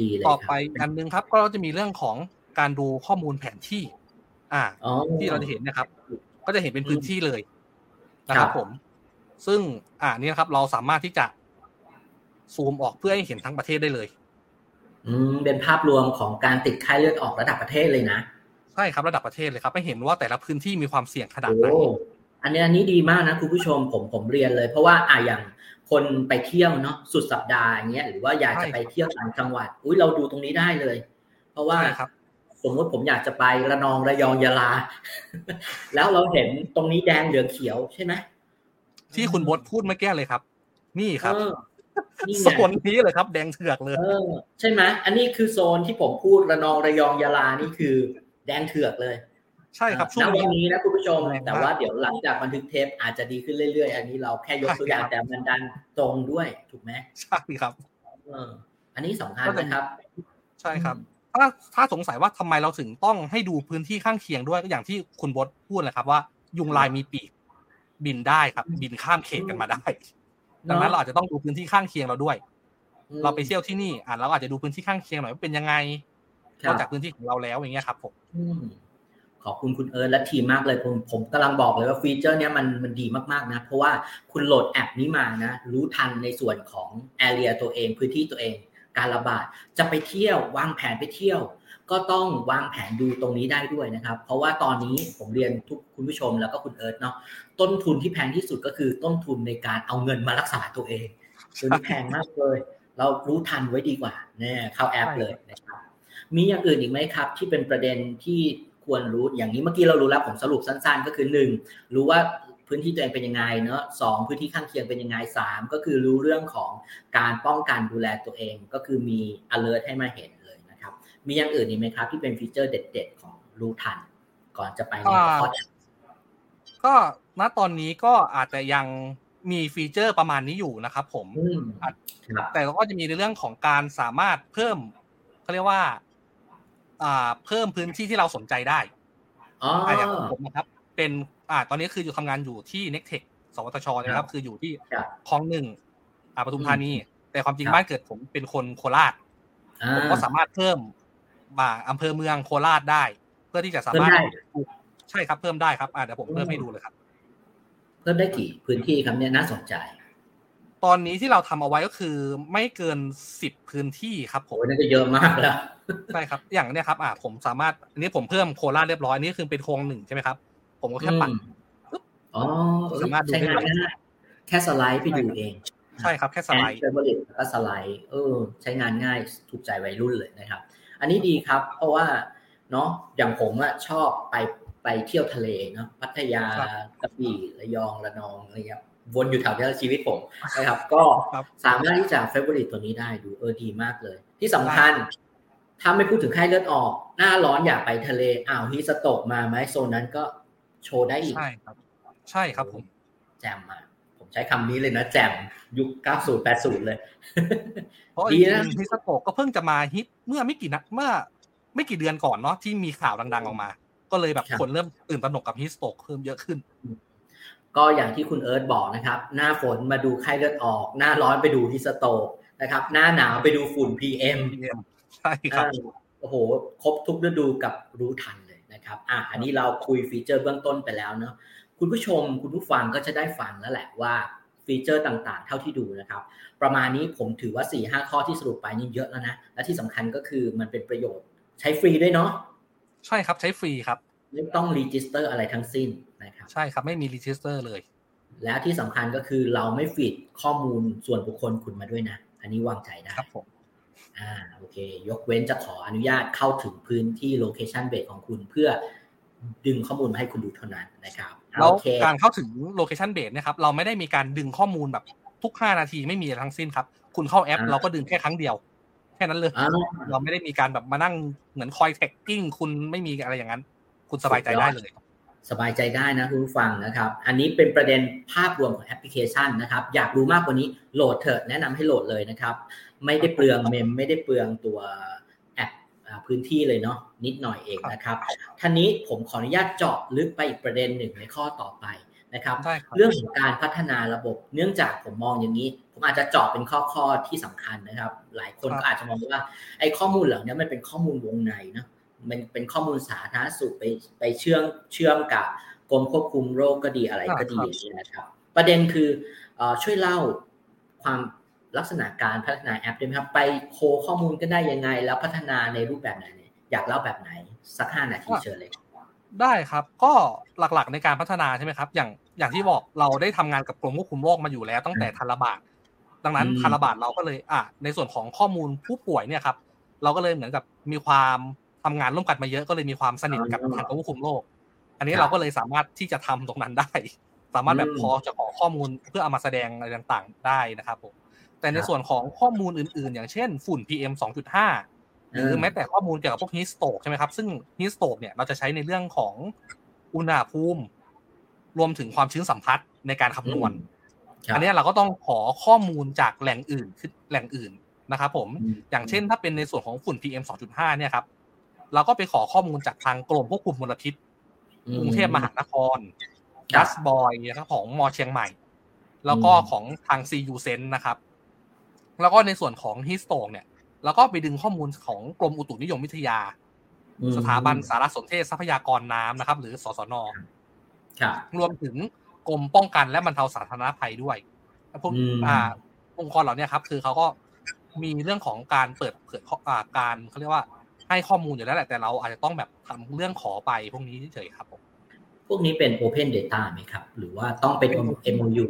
ดีเลยต่อครับไปอันหนึงครับ ก็จะมีเรื่องของ การดูข้อมูลแผนที่ อ่าอ๋อที่เราจะเห็นนะครับ ก็จะเห็นเป็นพื้นที่เลยนะคครัรับบผม ซึ่งอ่านี่นะครับ เราสามารถที่จะซูมออกเพื่อให้เห็นทั้งประเทศได้เลย อืมเป็นภาพรวมของการติดไข้เลือดออกระดับประเทศเลยนะใช่ครับระดับประเทศเลยครับให้เห็นว่าแต่ละพื้นที่มีความเสี่ยงขนาดไหนโอ้อันนี้อันนี้ดีมากนะคุณผู้ชมผมผมเรียนเลย เพราะว่าอะอย่างคนไปเที่ยวเนาะสุดสัปดาห์อย่างเงี้ยหรือว่าอยากจะไปเที่ยวต่างจังหวัด อุ้ยเราดูตรงนี้ได้เลย เพราะว่า สมมติผมอยากจะไประนองระยองยะลา แล้วเราเห็นตรงนี้แดงเหลืองเขียวใช่ไหมที่คุณบดพูดเมื่อกี้เลยครับ นี่ครับโซนนี้เลยครับ แดงเถือกเลยใช่ไหมอันนี้คือโซนที่ผมพูดระนองระยองยะลานี่คือ แดงเถือกเลย ใช่ครับช่วงนี้นะคุณผู้ชม แต่ว่าเดี๋ยวหลังจากบันทึกเทปอาจจะดีขึ้นเรื่อยๆ อันนี้เราแค่ยกตัวอย่างแต่มันดันตรงด้วยถูกไหมใช่ครับอันนี้สำคัญนะครับ ใช่ครับ ถ้าถ้าสงสัยว่าทำไมเราถึงต้องให้ดูพื้นที่ข้างเคียงด้วยก็อย่างที่คุณบดพูดเลยครับว่า ยุงลายมีปีกบินได้ครับ บินข้ามเขตกันมาได้ ดังนั้นเราอาจจะต้องดูพื้นที่ข้างเคียงเราด้วย เราไปเที่ยวที่นี่อ่าเราอาจจะดูพื้นที่ข้างเคียงหน่อยว่าเป็นยังไงนอกจากพื้นที่ของเราแล้วอย่างเงี้ยครับผมขอบคุณคุณเอิร์ธและทีมมากเลยผมผมกำลังบอกเลยว่าฟีเจอร์เนี้ยมันมันดีมากๆนะ เพราะว่าคุณโหลดแอปนี้มานะ รู้ทันในส่วนของแอเรียตัวเอง พื้นที่ตัวเอง การระบาด จะไปเที่ยววางแผนไปเที่ยว ก็ต้องวางแผนดูตรงนี้ได้ด้วยนะครับ เพราะว่าตอนนี้ผมเรียนทุกคุณผู้ชมแล้วก็คุณเอิร์ธเนาะต้นทุนที่แพงที่สุดก็คือต้นทุนในการเอาเงินมารักษาตัวเองซึ่งแพงมากเลย เรารู้ทันไว้ดีกว่าเนี่ยเข้าแอปเลยนะครับมีอย่างอื่นอีกไหมครับ ที่เป็นประเด็นที่ควรรู้อย่างนี้เมื่อกี้เรารู้แล้วผมสรุปสั้น ๆ ก็คือหนึ่งรู้ว่า พื้นที่ตัวเองเป็นยังไงเนาะสองพื้นที่ข้างเคียงเป็นยังไงสามก็คือรู้เรื่องของการป้องกันดูแลตัวเองก็คือมี alert ให้มาเห็นเลยนะครับ มีอย่างอื่นอีกไหมครับ ที่เป็นฟีเจอร์เด็ด ๆ ของรู้ทัน ก่อนจะไปในข้อก็ณตอนนี้ก็อาจจะยังมีฟีเจอร์ประมาณนี้อยู่นะครับ ผมแต่เราก็จะมีในเรื่องของการสามารถเพิ่มเขาเรียกว่าเพิ่มพื้นที่ที่เราสนใจได้อ๋ออย่างผมนะครับ เป็น อ่า ตอนนี้คืออยู่ทำงานอยู่ที่เน็กเทคสวทชนะครับ คืออยู่ที่คลองหนึ่งอ่าปทุมธานี แต่ความจริงบ้านเกิดผมเป็นคนโคราชผมก็สามารถเพิ่มมาอำเภอเมืองโคราชได้ เพื่อที่จะสามารถใช่ครับเพิ่มได้ครับอ่าเดี๋ยวผมเพิ่มให้ดูเลยครับ เพิ่มได้กี่พื้นที่ครับเนี่ยน่าสนใจ ตอนนี้ที่เราทำเอาไว้ก็คือไม่เกินสิบพื้นที่ครับผมน่าจะเยอะมากแล้วใช่ครับ อย่างเนี้ยครับ อ่าผมสามารถอันนี้ผมเพิ่มโคราชเรียบร้อยอันนี้คือเป็นโครงหนึ่งใช่ไหมครับ ผมก็แค่ปัดอ๋อสามารถดูได้แค่สไลด์ไปดูเอง ใช่ครับแค่ slide favor ite ก็สไลด์เออ ใช้งานง่ายถูกใจวัยรุ่นเลยนะครับ อันนี้ดีครับ เพราะว่าเนาะอย่างผมอะชอบไปไปเที่ยวทะเลเนาะพัทยากระบี่ระยองระนองอะไรเงี้ยวนอยู่แถวนี้ชีวิตผมนะครับ ก็สามารถที่จะ favorite ตัวนี้ได้ดูเออดีมากเลย ที่สำคัญถ้าไม่พูดถึงไข้เลือดออก หน้าร้อนอยากไปทะเลอ้าว heat stroke มาไหมโซนนั้นก็ โชว์ได้อีก ใช่ครับ ใช่ครับผม แจ่มมากผมใช้คำนี้เลยนะแจ่มยุค 90 80 เลย เพราะดีนะ heat stroke ก็เพิ่งจะมาฮิตเมื่อไม่กี่นัดเมื่อ ไม่กี่เดือนก่อนเนาะที่มีข่าวดัง ๆ ออกมา ก็เลยแบบคนเริ่มตื่นตระหนกกับ heat stroke เพิ่มเยอะขึ้น ก็อย่างที่คุณเอิร์ธบอกนะครับ หน้าฝนมาดูไข้เลือดออก หน้าร้อนไปดูฮิส stroke นะครับ หน้าหนาวไปดูฝุ่น PM ใช่ครับโอ้โห ครบทุกฤดูกับรู้ทันเลย นะครับอะอันนี้เราคุย feature เบื้องต้นไปแล้วเนาะคุณผู้ชมคุณผู้ฟังก็จะได้ฟังแล้วแหละว่า feature ต่างๆ เท่าที่ดูนะครับ ประมาณนี้ผมถือว่าสี่ห้าข้อที่สรุปไปนี่เยอะแล้วนะ และที่สำคัญก็คือมันเป็นประโยชน์ใช้ฟรีด้วยเนาะใช่ครับใช้ฟรีครับไม่ต้อง register อะไรทั้งสิ้นนะครับใช่ครับไม่มี register เลย แล้วที่สำคัญก็คือเราไม่ feedข้อมูลส่วนบุคคลคุณมาด้วยนะ อันนี้วางใจได้ครับผม อ่าโอเค ยกเว้นจะขออนุญาตเข้าถึงพื้นที่ location base ของคุณเพื่อดึงข้อมูลมาให้คุณดูเท่านั้นนะครับแล้วการเข้าถึง location base นะครับเราไม่ได้มีการดึงข้อมูลแบบทุก 5 นาทีไม่มีทั้งสิ้นครับ คุณเข้าแอป เราก็ดึงแค่ครั้งเดียวแค่นั้นเลยเราไม่ได้มีการแบบมานั่งเหมือนคอย tracking คุณไม่มีอะไรอย่างนั้น คุณสบายใจได้เลยสบายใจได้นะคุณผู้ฟังนะครับ อันนี้เป็นประเด็นภาพรวมของแอปพลิเคชันนะครับ อยากรู้มากกว่านี้โหลดเถอะแนะนำให้โหลดเลยนะครับ ไม่ได้เปลือง mem ไม่ได้เปลืองตัวแอปพื้นที่เลยเนาะนิดหน่อยเองนะครับทีนี้ผมขออนุญาตเจาะลึกไปอีกประเด็นหนึ่งในข้อต่อไปนะครับเรื่องของการพัฒนาระบบ เนื่องจากผมมองอย่างนี้ ผมอาจจะเจาะเป็นข้อข้อที่สำคัญนะครับ หลายคนก็อาจจะมองว่าไอ้ข้อมูลเหล่านี้มันเป็นข้อมูลวงในนะมันเป็นข้อมูลสาธารณสุขไปไปเชื่อมเชื่อมกับกรมควบคุมโรคก็ดีอะไรก็ดีอย่างนี้นะครับ ประเด็นคือช่วยเล่าความ ลักษณะการพัฒนาแอปได้ไหมครับ ไปโคข้อมูลก็ได้ยังไง แล้วพัฒนาในรูปแบบไหนอยากเล่าแบบไหน สักห้านาทีเชิญเลย ได้ครับ ก็หลักๆในการพัฒนาใช่ไหมครับ อย่างอย่างที่บอกเราได้ทำงานกับกรมควบคุมโรคมาอยู่แล้วตั้งแต่ทันระบาดดังนั้นคาราบาดเราก็เลยอะในส่วนของข้อมูลผู้ป่วยเนี่ยครับ เราก็เลยเหมือนกับมีความทำงานร่วมกันมาเยอะก็เลยมีความสนิทกับทางกรมควบคุมโรคอันนี้เราก็เลยสามารถที่จะทำตรงนั้นได้ สามารถแบบพอจะขอข้อมูลเพื่อเอามาแสดงอะไรต่างๆ ได้นะครับผม แต่ในส่วนของข้อมูลอื่นๆ อย่างเช่นฝุ่น PM 2.5 หรือแม้แต่ข้อมูลเกี่ยวกับพวก heat stroke ใช่ไหมครับ ซึ่ง heat stroke เนี่ยเราจะใช้ในเรื่องของอุณหภูมิ รวมถึงความชื้นสัมพัทธ์ในการคำนวณ อันนี้เราก็ต้องขอข้อมูลจากแหล่งอื่นคือแหล่งอื่นนะครับผม อย่างเช่นถ้าเป็นในส่วนของฝุ่น PM 2.5 เนี่ยครับ เราก็ไปขอข้อมูลจากทางกรมควบคุมมลพิษกรุงเทพมหานคร DustBoy นะครับของมอเชียงใหม่ แล้วก็ของทาง CU Sense นะครับ แล้วก็ในส่วนของฮิสโตกเนี่ยแล้วก็ไปดึงข้อมูลของกรมอุตุนิยมวิทยา สถาบันสารสนเทศทรัพยากรน้ำนะครับ หรือสสนรวมถึงกรมป้องกันและบรรเทาสาธารณภัยด้วยพวกอ่าองค์กรเหล่านี้ครับ คือเขาก็มีเรื่องของการเปิดเผยอ่าการเขาเรียกว่าให้ข้อมูลอยู่แล้วแหละแต่เราอาจจะต้องแบบทำเรื่องขอไปพวกนี้เฉยครับผมพวกนี้เป็น Open Data ไหมครับ หรือว่าต้องเป็น MOU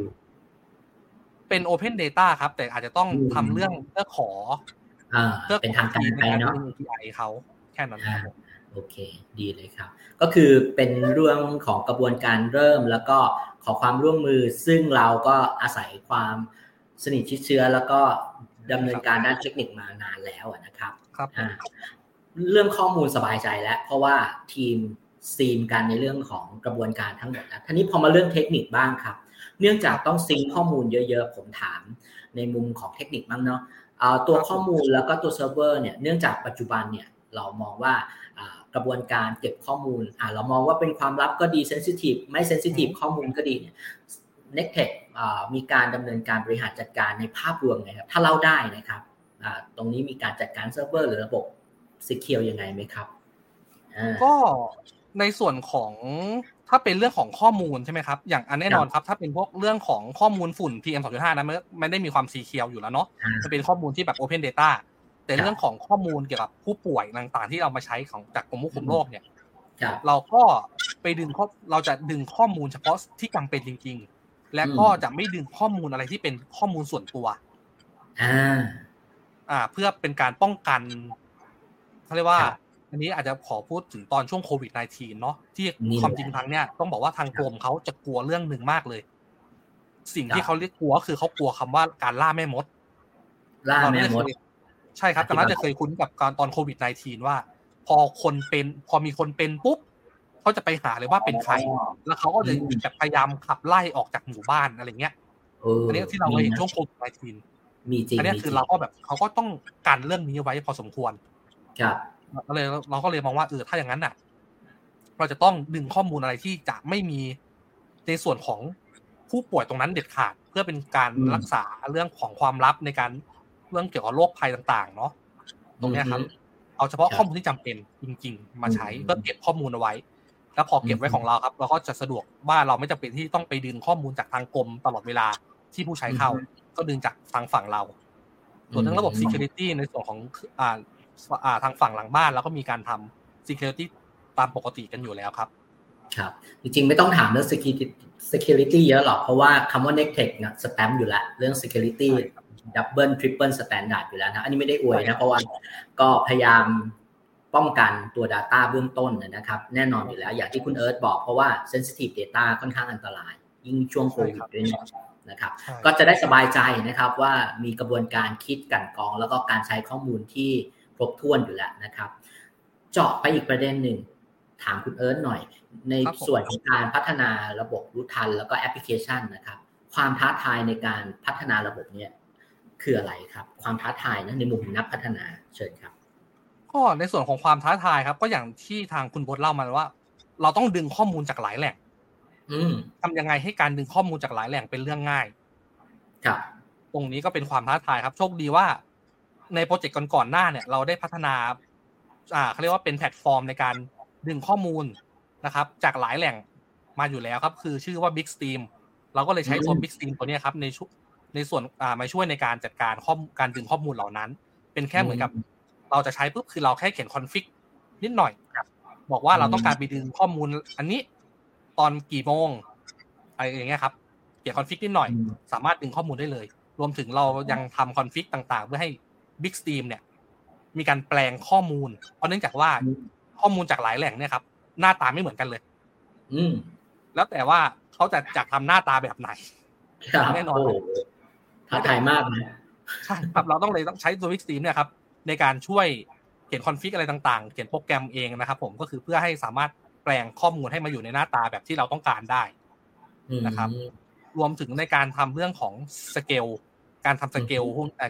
เป็น Open Data ครับ แต่อาจจะต้องทำเรื่องเพื่อขอเพื่อเป็นทางการไปเนาะ API เขาแค่นั้นครับโอเค ดีเลยครับ ก็คือเป็นเรื่องของกระบวนการเริ่มแล้วก็ขอความร่วมมือ ซึ่งเราก็อาศัยความสนิทชิดเชื้อ แล้วก็ดำเนินการด้านเทคนิคมานานแล้วนะครับ ครับ เรื่องข้อมูลสบายใจแล้ว เพราะว่าทีม sync กันในเรื่องของกระบวนการทั้งหมดแล้วทีนี้พอมาเรื่องเทคนิคบ้างครับ เนื่องจากต้อง sync ข้อมูลเยอะ ๆ ผมถามในมุมของเทคนิคบ้างเนาะตัวข้อมูลแล้วก็ตัวเซิร์ฟเวอร์เนี่ยเนื่องจากปัจจุบันเนี่ยเรามองว่ากระบวนการเก็บข้อมูลเรามองว่าเป็นความลับก็ดี sensitive ไม่ sensitive ข้อมูลก็ดีเนี่ย NECTEC มีการดำเนินการบริหารจัดการในภาพรวมไงครับถ้าเล่าได้นะครับตรงนี้มีการจัดการเซิร์ฟเวอร์หรือระบบซีเคียวยังไงไหมครับ ก็ ในส่วนของถ้าเป็นเรื่องของข้อมูลใช่ไหมครับ อย่างอันแน่นอนครับ ถ้าเป็นพวกเรื่องของข้อมูลฝุ่น PM 2.5นะไม่ไม่ได้มีความซีเคียวอยู่แล้วเนาะจะเป็นข้อมูลที่แบบ Open Data แต่เรื่องของข้อมูลเกี่ยวกับผู้ป่วยต่างๆ ที่เรามาใช้ของจากกรมควบคุมโรคเนี่ยเราก็ไปดึงข้อเราจะดึงข้อมูลเฉพาะที่จำเป็นจริง ๆ และก็จะไม่ดึงข้อมูลอะไรที่เป็นข้อมูลส่วนตัวอ่าอ่า เพื่อเป็นการป้องกันเขาเรียกว่า อันนี้อาจจะขอพูดถึงตอนช่วงโควิด -19 เนาะที่ความจริงทางเนี้ยต้องบอกว่าทางกรมเขาจะกลัวเรื่องหนึ่งมากเลย สิ่งที่เขาเรียกกลัวคือเขากลัวคำว่าการล่าแม่มด ล่าแม่มด ใช่ครับแต่น่าจะเคยคุ้นกับการตอนโควิด -19 ว่า พอคนเป็นพอมีคนเป็นปุ๊บเขาจะไปหาเลยว่าเป็นใคร แล้วเขาก็จะแบบพยายามขับไล่ออกจากหมู่บ้านอะไรเงี้ยอันนี้ที่เราเห็นช่วงโควิด -19 มีจริงอันนี้คือเราก็แบบเขาก็ต้องการเรื่องนี้ไว้พอสมควร ครับ ก็เลยเราก็เลยมองว่าเออถ้าอย่างนั้นน่ะ เราจะต้องดึงข้อมูลอะไรที่จะไม่มีในส่วนของผู้ป่วยตรงนั้นเด็ดขาด เพื่อเป็นการรักษาเรื่องของความลับในการเรื่องเกี่ยวกับโรคภัยต่างๆ เนาะตรงนี้ครับ เอาเฉพาะข้อมูลที่จำเป็นจริง ๆ มาใช้เพื่อเก็บข้อมูลเอาไว้ แล้วพอเก็บไว้ของเราครับ เราก็จะสะดวกว่าเราไม่จำเป็นที่ต้องไปดึงข้อมูลจากทางกรมตลอดเวลาที่ผู้ใช้เข้า ก็ดึงจากทางฝั่งเรา ส่วนทั้งระบบ security ในส่วนของอ่า ทางฝั่งหลังบ้านแล้วก็มีการทำ security ตามปกติกันอยู่แล้วครับ ครับ จริงๆ ไม่ต้องถามเรื่อง security security เยอะหรอก เพราะว่าคำว่า Nectech เนี่ยสแตมป์อยู่แล้ว เรื่อง security double triple standard อยู่แล้วนะ อันนี้ไม่ได้อวยนะ เพราะว่าก็พยายามป้องกันตัว Data เบื้องต้นนะครับ แน่นอนอยู่แล้ว อย่างที่คุณเอิร์ธบอก เพราะว่า sensitive data ค่อนข้างอันตราย ยิ่งช่วงโควิดด้วยนะครับ ก็จะได้สบายใจนะครับว่ามีกระบวนการคิดกันกอง แล้วก็การใช้ข้อมูลที่ ครบถ้วนอยู่แล้วนะครับ เจาะไปอีกประเด็นหนึ่งถามคุณเอิร์ธหน่อย ในส่วนของการพัฒนาระบบรู้ทันแล้วก็แอปพลิเคชันนะครับ ความท้าทายในการพัฒนาระบบเนี้ยคืออะไรครับ ความท้าทายนะในมุมนักพัฒนาเชิญครับก็ในส่วนของความท้าทายครับ ก็อย่างที่ทางคุณบดเล่ามาว่า เราต้องดึงข้อมูลจากหลายแหล่งทำยังไงให้การดึงข้อมูลจากหลายแหล่งเป็นเรื่องง่าย ครับ ตรงนี้ก็เป็นความท้าทายครับ โชคดีว่า ในโปรเจกต์ก่อนๆหน้าเนี่ยเราได้พัฒนาอ่าเขาเรียกว่าเป็นแพลตฟอร์มในการดึงข้อมูลนะครับ จากหลายแหล่งมาอยู่แล้วครับ คือชื่อว่า Big Stream เราก็เลยใช้ตัว Big Stream ตัวนี้ครับในชุในส่วนอ่ามาช่วยในการจัดการข้อการดึงข้อมูลเหล่านั้น เป็นแค่เหมือนกับ เราจะใช้ปุ๊บคือเราแค่เขียน config นิดหน่อยบอกว่าเราต้องการไปดึงข้อมูล อันนี้ตอนกี่โมงอะไรอย่างเงี้ยครับเขียน config นิดหน่อย สามารถดึงข้อมูลได้เลย รวมถึงเรายังทำ config ต่าง ๆ เพื่อให้ Big Stream เนี่ย มีการแปลงข้อมูล เพราะเนื่องจากว่าข้อมูลจากหลายแหล่งเนี่ยครับ หน้าตาไม่เหมือนกันเลย อืมแล้วแต่ว่าเขาจะจะทำหน้าตาแบบไหนแน่นอนท้าทายมากนะใช่ครับเราต้องเลยต้องใช้ตัว Big Stream เนี่ยครับ ในการช่วยเขียน config อะไรต่างๆ เขียนโปรแกรมเองนะครับ ผมก็คือเพื่อให้สามารถแปลงข้อมูลให้มาอยู่ในหน้าตาแบบที่เราต้องการได้นะครับ รวมถึงในการทำเรื่องของสเกล การทำสเกล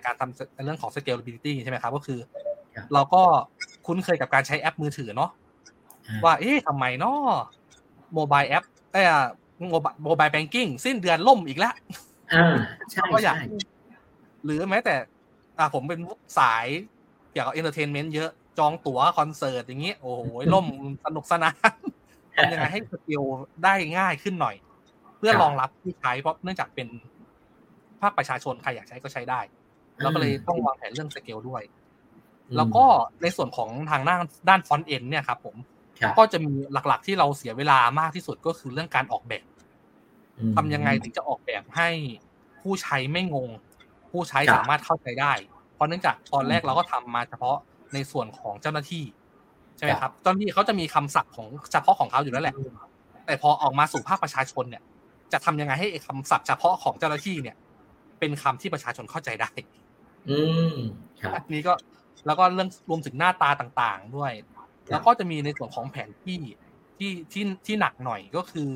การทำเรื่องของ scalability ใช่ไหมครับ ก็คือ เราก็คุ้นเคยกับการใช้แอปมือถือเนาะว่า เอ๊ะทำไมเนาะ mobile app เอ้ mobile banking สิ้นเดือนล่มอีกแล้วก็อยากหรือแม้แต่ อ่าผมเป็นสายเกี่ยวกับ entertainment เยอะจองตั๋วคอนเสิร์ตอย่างเงี้ยโอ้โหล่มสนุกสนานทำยังไงให้สเกลได้ง่ายขึ้นหน่อย เพื่อรองรับผู้ใช้เพราะเนื่องจากเป็น ภาคประชาชนใครอยากใช้ก็ใช้ได้ เราก็เลยต้องวางแผนเรื่องสเกลด้วย แล้วก็ในส่วนของทางด้านด้านฟอนต์เอ็นเนี่ยครับผมก็จะมีหลักๆที่เราเสียเวลามากที่สุดก็คือเรื่องการออกแบบทำยังไงถึงจะออกแบบให้ผู้ใช้ไม่งง ผู้ใช้สามารถเข้าใจได้ เพราะเนื่องจากตอนแรกเราก็ทำมาเฉพาะในส่วนของเจ้าหน้าที่ใช่ไหมครับเจ้าหน้าที่เขาจะมีคำศัพท์ของเฉพาะของเขาอยู่แล้วแหละ แต่พอออกมาสู่ภาคประชาชนเนี่ย จะทำยังไงให้คำศัพท์เฉพาะของเจ้าหน้าที่เนี่ย เป็นคำที่ประชาชนเข้าใจได้ อืมครับนี้ก็แล้วก็เรื่องรวมถึงหน้าตาต่างๆด้วย แล้วก็จะมีในส่วนของแผนที่ที่ที่ที่หนักหน่อยก็คือ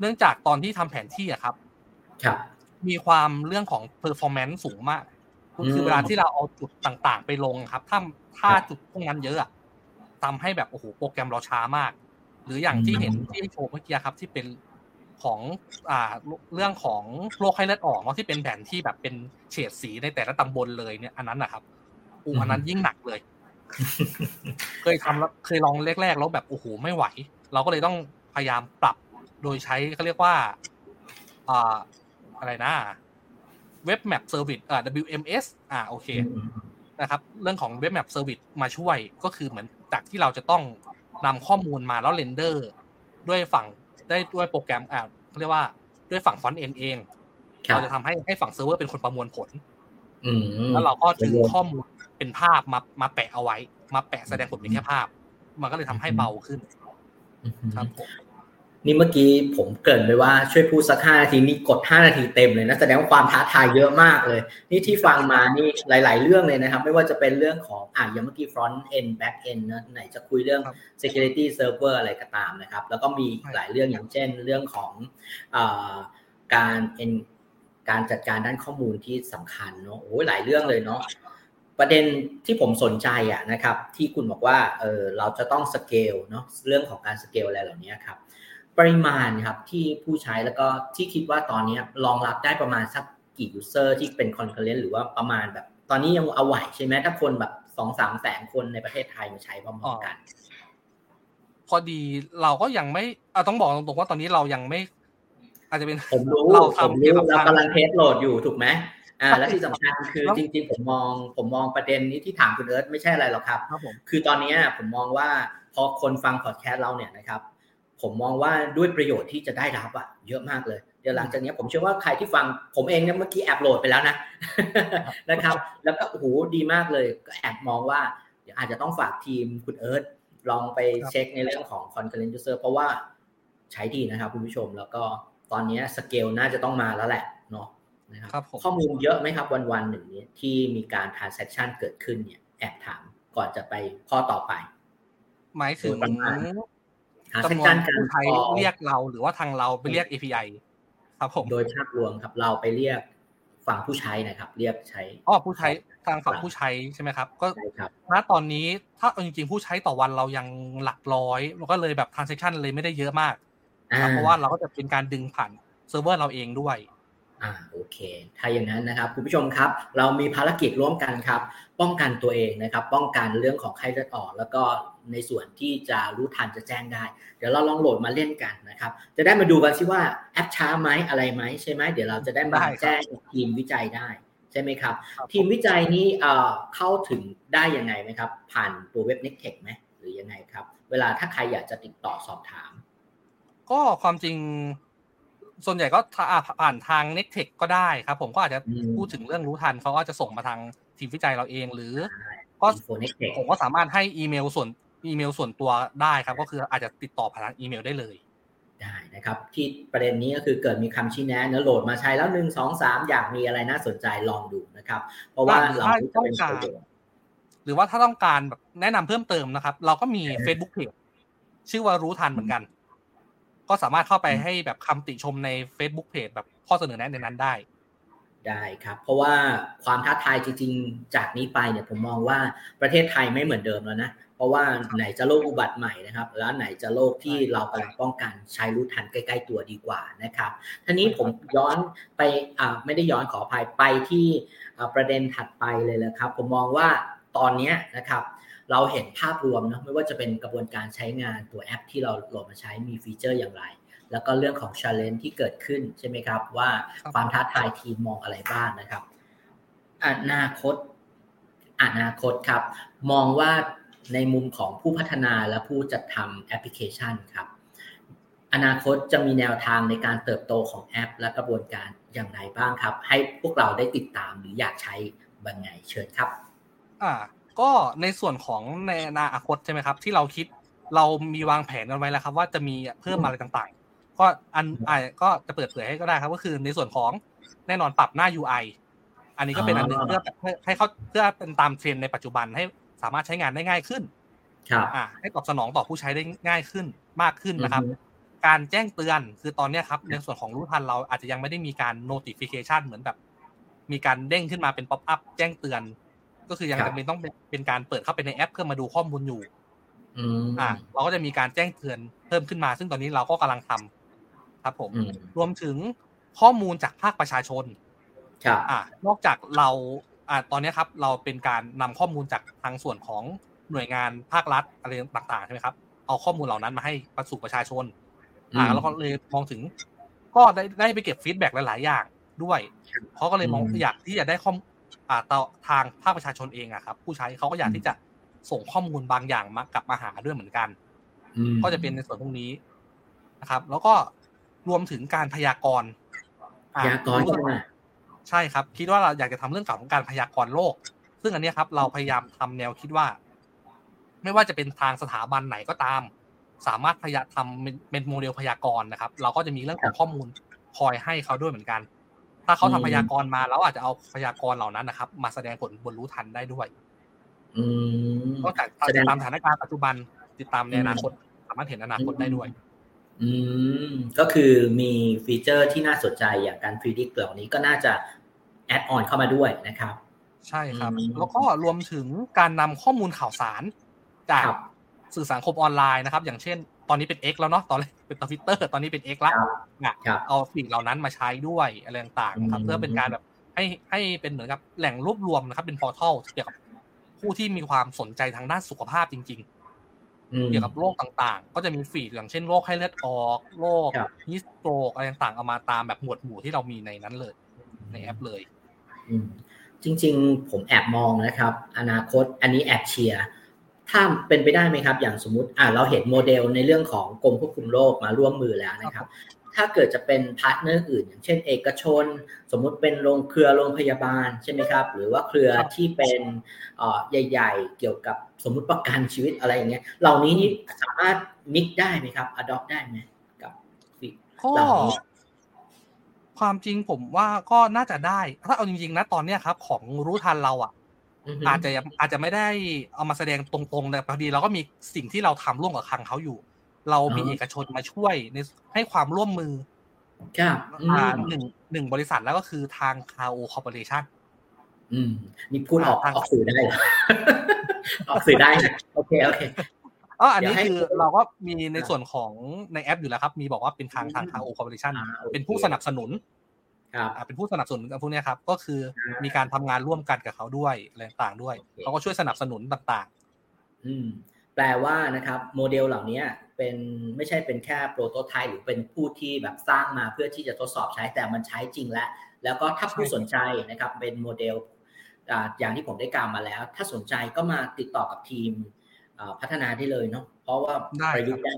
เนื่องจากตอนที่ทำแผนที่อะครับ ครับ มีความเรื่องของ performance สูงมากก็คือเวลาที่เราเอาจุดต่างๆ ไปลงครับ ถ้าถ้าจุดพวกนั้นเยอะอะทำให้แบบโอ้โหโปรแกรมเราช้ามาก หรืออย่างที่เห็นที่โชว์เมื่อกี้ครับ ที่เป็น ของอ่าเรื่องของโรคไข้เลือดออกเนาะที่เป็นแผนที่แบบเป็นเฉดสีในแต่ละตำบลเลยเนี่ยอันนั้นนะครับอูอันนั้นยิ่งหนักเลย เคยทำแล้วเคยลองแรกๆแล้วแบบโอ้โหไม่ไหว เราก็เลยต้องพยายามปรับโดยใช้เขาเรียกว่าอ่าอะไรนะweb map service อ่า WMS อ่าโอเคนะครับ เรื่องของ web map service มาช่วยก็คือเหมือนจากที่เราจะต้องนำข้อมูลมาแล้ว render ด้วยฝั่ง ได้ด้วยโปรแกรมอ่าเรียกว่าด้วยฝั่ง front end เองเราจะทำให้ให้ฝั่งเซิร์ฟเวอร์เป็นคนประมวลผลแล้วเราก็ดึงข้อมูลเป็นภาพมามาแปะเอาไว้ มาแปะแสดงผลเป็นแค่ภาพ มันก็เลยทำให้เบาขึ้นครับผม นี่เมื่อกี้ผมเกริ่นไปว่าช่วยพูดสักห้านาทีนี่กดห้านาทีเต็มเลยนะแสดงว่าความท้าทายเยอะมากเลย นี่ที่ฟังมานี่หลาย ๆ เรื่องเลยนะครับ ไม่ว่าจะเป็นเรื่องของอ่าอย่างเมื่อกี้ front end back end นะไหนจะคุยเรื่อง security server อะไรก็ตามนะครับ แล้วก็มีหลายเรื่องอย่างเช่นเรื่องของการการจัดการด้านข้อมูลที่สำคัญเนาะโอ้หลายเรื่องเลยเนาะประเด็นที่ผมสนใจอะนะครับ ที่คุณบอกว่าเออเราจะต้องสเกลเนาะเรื่องของการสเกลอะไรเหล่านี้ครับ ปริมาณครับที่ผู้ใช้แล้วก็ที่คิดว่าตอนนี้รองรับได้ประมาณสักกี่ user ที่เป็น concurrent หรือว่าประมาณแบบ ตอนนี้ยังเอาไหวใช่ไหมถ้าคนแบบสองสามแสนคนในประเทศไทยมาใช้พร้อมๆกันพอดีเราก็ยังไม่ต้องบอกตรงๆว่าตอนนี้เรายังไม่ อาจจะเป็นผมรู้เราทำเกี่ยวกับเรากำลัง test load อยู่ถูกไหมอ่าและที่สำคัญคือจริง ๆ ผมมองผมมองประเด็นนี้ที่ถามคุณเอิร์ธไม่ใช่อะไรหรอกครับ คือตอนนี้ผมมองว่าพอคนฟังพอดแคสต์เราเนี่ยนะครับ ผมมองว่าด้วยประโยชน์ที่จะได้รับอะเยอะมากเลย เดี๋ยวหลังจากนี้ผมเชื่อว่าใครที่ฟังผมเองเนี่ยเมื่อกี้แอบโหลดไปแล้วนะนะครับ แล้วก็โอ้โหดีมากเลยก็แอบมองว่าเดี๋ยวอาจจะต้องฝากทีมคุณเอิร์ธลองไปเช็คในเรื่องของ Concurrent User เพราะว่าใช้ดีนะครับคุณผู้ชมแล้วก็ตอนนี้สเกลน่าจะต้องมาแล้วแหละเนาะนะครับข้อมูลเยอะไหมครับวันๆหนึ่งนี้ที่มีการ transaction เกิดขึ้นเนี่ยแอบถามก่อนจะไปข้อต่อไป หมายถึง จำนวนผู้ใช้เรียกเราหรือว่าทางเราไปเรียก API ครับผมโดยภาพรวมครับเราไปเรียกฝั่งผู้ใช้นะครับ เรียกใช้อ๋อผู้ใช้ทางฝั่งผู้ใช้ใช่ไหมครับ ก็ณตอนนี้ถ้าจริงๆผู้ใช้ต่อวันเรายังหลักร้อย มันก็เลยแบบ transaction เลยไม่ได้เยอะมากเพราะว่าเราก็จะเป็นการดึงผ่านเซิร์ฟเวอร์เราเองด้วยอ่าโอเค ถ้าอย่างนั้นนะครับคุณผู้ชมครับ เรามีภารกิจร่วมกันครับ ป้องกันตัวเองนะครับ ป้องกันเรื่องของไข้เลือดออก แล้วก็ ในส่วนที่จะรู้ทันจะแจ้งได้ เดี๋ยวเราลองโหลดมาเล่นกันนะครับ จะได้มาดูกันซิว่าแอปช้าไหมอะไรไหมใช่ไหมเดี๋ยวเราจะได้มาแจ้งทีมวิจัยได้ใช่ไหมครับ ทีมวิจัยนี้เข้าถึงได้ยังไงไหมครับ ผ่านตัวเว็บ n e c t e c h ไหมหรือยังไงครับ เวลาถ้าใครอยากจะติดต่อสอบถาม ก็ความจริงส่วนใหญ่ก็ผ่านทาง n e t t e c h ก็ได้ครับ ผมก็อาจจะพูดถึงเรื่องรู้ทันเขาก็จะส่งมาทางทีมวิจัยเราเองหรือก็ผมก็สามารถให้อีเมลส่วน อีเมลส่วนตัวได้ครับ ก็คืออาจจะติดต่อผ่านอีเมลได้เลยได้นะครับที่ประเด็นนี้ก็คือเกิดมีคำชี้แนะเนื้อโหลดมาใช้แล้วหนึ่งสองสามอยากมีอะไรน่าสนใจลองดูนะครับ เพราะว่าเราจะเป็นประโยชน์หรือว่าถ้าต้องการแบบแนะนำเพิ่มเติมนะครับ เราก็มี Facebook Page ชื่อว่ารู้ทันเหมือนกัน ก็สามารถเข้าไปให้แบบคำติชมใน Facebook Page แบบข้อเสนอแนะในนั้นได้ได้ครับ เพราะว่าความท้าทายจริง ๆ จากนี้ไปเนี่ยผมมองว่าประเทศไทยไม่เหมือนเดิมแล้วนะเพ ราะว่าไหนจะโรคอุบัติใหม่นะครับ แล้วไหนจะโรคที่เรากำลังป้องกันใช้รู้ทันใกล้ ๆ ตัวดีกว่านะครับทีนี้ผมย้อนไปอ่าไม่ได้ย้อนขออภัยไปที่ประเด็นถัดไปเลยแล้วครับ ผมมองว่าตอนนี้นะครับ เราเห็นภาพรวมนะไม่ว่าจะเป็นกระบวนการใช้งานตัวแอปที่เราโหลดมาใช้มีฟีเจอร์อย่างไรแล้วก็เรื่องของ challenge ที่เกิดขึ้นใช่ไหมครับ ว่าความท้าทายทีมมองอะไรบ้างนะครับ อนาคต อนาคตครับ มองว่า ในมุมของผู้พัฒนาและผู้จัดทำแอปพลิเคชันครับ อนาคตจะมีแนวทางในการเติบโตของแอป และกระบวนการอย่างไรบ้างครับ ให้พวกเราได้ติดตามหรืออยากใช้บังไงเชิญครับ อ่า ก็ในส่วนของในอนาคตใช่ไหมครับ ที่เราคิดเรามีวางแผนกันไว้แล้วครับ ว่าจะมีเพิ่มอะไรต่างๆ ก็อันอ่าก็จะเปิดเผยให้ก็ได้ครับ ก็คือในส่วนของแน่นอนปรับหน้า UI อันนี้ก็เป็นอันหนึ่งเพื่อให้เขาเพื่อเป็นตามเทรนในปัจจุบันให้ สามารถใช้งานได้ง่ายขึ้นครับอ่าให้ตอบสนองต่อผู้ใช้ได้ง่ายขึ้นมากขึ้นนะครับ การแจ้งเตือนคือตอนนี้ครับ ในส่วนของรู้ทันเราอาจจะยังไม่ได้มีการ notification เหมือนแบบ มีการเด้งขึ้นมาเป็นป๊อปอัพแจ้งเตือน ก็คือยังจำเป็นต้องเป็นการเปิดเข้าไปในแอป เพื่อมาดูข้อมูลอยู่อ่า เราก็จะมีการแจ้งเตือนเพิ่มขึ้นมา ซึ่งตอนนี้เราก็กำลังทำครับผม รวมถึงข้อมูลจากภาคประชาชนครับอ่านอกจากเรา อ่าตอนนี้ครับเราเป็นการนำข้อมูลจากทางส่วนของหน่วยงานภาครัฐอะไรต่างๆใช่ไหมครับ เอาข้อมูลเหล่านั้นมาให้ประสู่ประชาชน อ่าแล้วก็เลยมองถึง ก็ได้ได้ไปเก็บฟีดแบ็กหลาย ๆ อย่างด้วยเขาก็เลยมองอยากที่จะได้ข้ออ่าทางภาคประชาชนเองอะครับ ผู้ใช้เขาก็อยากที่จะส่งข้อมูลบางอย่างมากลับมาหาด้วยเหมือนกันก็จะเป็นในส่วนพวกนี้นะครับ แล้วก็รวมถึงการพยากรณ์พยากรณ์ ใช่ไหมใช่ครับ คิดว่าเราอยากจะทำเรื่องของการพยากรณ์โลก ซึ่งอันนี้ครับ เราพยายามทำแนวคิดว่า ไม่ว่าจะเป็นทางสถาบันไหนก็ตาม สามารถพยาทำเป็นโมเดลพยากรณ์นะครับ เราก็จะมีเรื่องของข้อมูลคอยให้เขาด้วยเหมือนกัน ถ้าเขาทำพยากรณ์มาแล้วอาจจะเอาพยากรณ์เหล่านั้นนะครับ มาแสดงผลบนรู้ทันได้ด้วยอืมก็จากติดตามสถานการณ์ปัจจุบันติดตามในอนาคต สามารถเห็นอนาคตได้ด้วย อืมก็คือมีฟีเจอร์ที่น่าสนใจอย่างการ predict เหล่านี้ก็น่าจะadd-on เข้ามาด้วยนะครับ ใช่ครับ แล้วก็รวมถึงการนำข้อมูลข่าวสาร จากสื่อสังคมออนไลน์นะครับ อย่างเช่น ตอนนี้เป็น X แล้วเนาะตอนแรกเป็นทวิตเตอร์ตอนนี้เป็น X แล้วเอาสิ่งเหล่านั้นมาใช้ด้วยอะไรต่างๆครับ เพื่อเป็นการแบบให้ให้เป็นเหมือนกับแหล่งรวบรวมนะครับ เป็น portal เกี่ยวกับผู้ที่มีความสนใจทางด้านสุขภาพจริง ๆ เกี่ยวกับโรคต่างๆ ก็จะมี feed อย่างเช่นโรคไข้เลือดออกโรคheat stroke อะไรต่างๆเอามาตามแบบหมวดหมู่ที่เรามีในนั้นเลย ในแอปเลยจริง ๆ ผมแอบมองนะครับ อนาคตอันนี้แอบเชียร์ถ้าเป็นไปได้ไหมครับ อย่างสมมติอ่าเราเห็นโมเดลในเรื่องของกรมควบคุมโรคมาร่วมมือแล้วนะครับ ถ้าเกิดจะเป็น partner อื่น อย่างเช่นเอกชน สมมุติเป็นโรงเครือโรงพยาบาลใช่ไหมครับ หรือว่าเครือที่เป็นใหญ่ ๆ เกี่ยวกับสมมุติประกันชีวิตอะไรอย่างเงี้ย เหล่านี้นี่สามารถมิกได้ไหมครับอดอปได้ไหมกับเหล่านี้ความจริงผมว่าก็น่าจะได้ ถ้าเอาจริงๆนะตอนเนี้ยครับ ของรู้ทันเราอะอาจจะอาจจะไม่ได้เอามาแสดงตรงๆแต่พอดีเราก็มีสิ่งที่เราทำร่วมกับคังเขาอยู่ เรามีเอกชนมาช่วยในให้ความร่วมมือครับหนึ่งหนึ่งบริษัทแล้วก็คือทางคาโอคอร์ปอเรชั่นอืมนี่พูดออกออกสื่อได้ออกสื่อได้โอเคโอเคอ๋ออันนี้คือเราก็มีในส่วนของในแอปอยู่แล้วครับ มีบอกว่าเป็นทางทาง Kao Corporation เป็นผู้สนับสนุนเป็นผู้สนับสนุนพวกนี้ครับ ก็คือมีการทำงานร่วมกันกับเขาด้วยอะไรต่างด้วยเขาก็ช่วยสนับสนุนต่าง ๆ อืม แปลว่านะครับ โมเดลเหล่านี้ เป็นไม่ใช่เป็นแค่ prototype หรือเป็นผู้ที่แบบสร้างมาเพื่อที่จะทดสอบใช้แต่มันใช้จริงแล้ว แล้วก็ถ้าผู้สนใจนะครับเป็นโมเดลอย่างที่ผมได้กล่าวมาแล้ว ถ้าสนใจก็มาติดต่อกับทีมพัฒนาได้เลยเนาะเพราะว่าประยุกต์ได้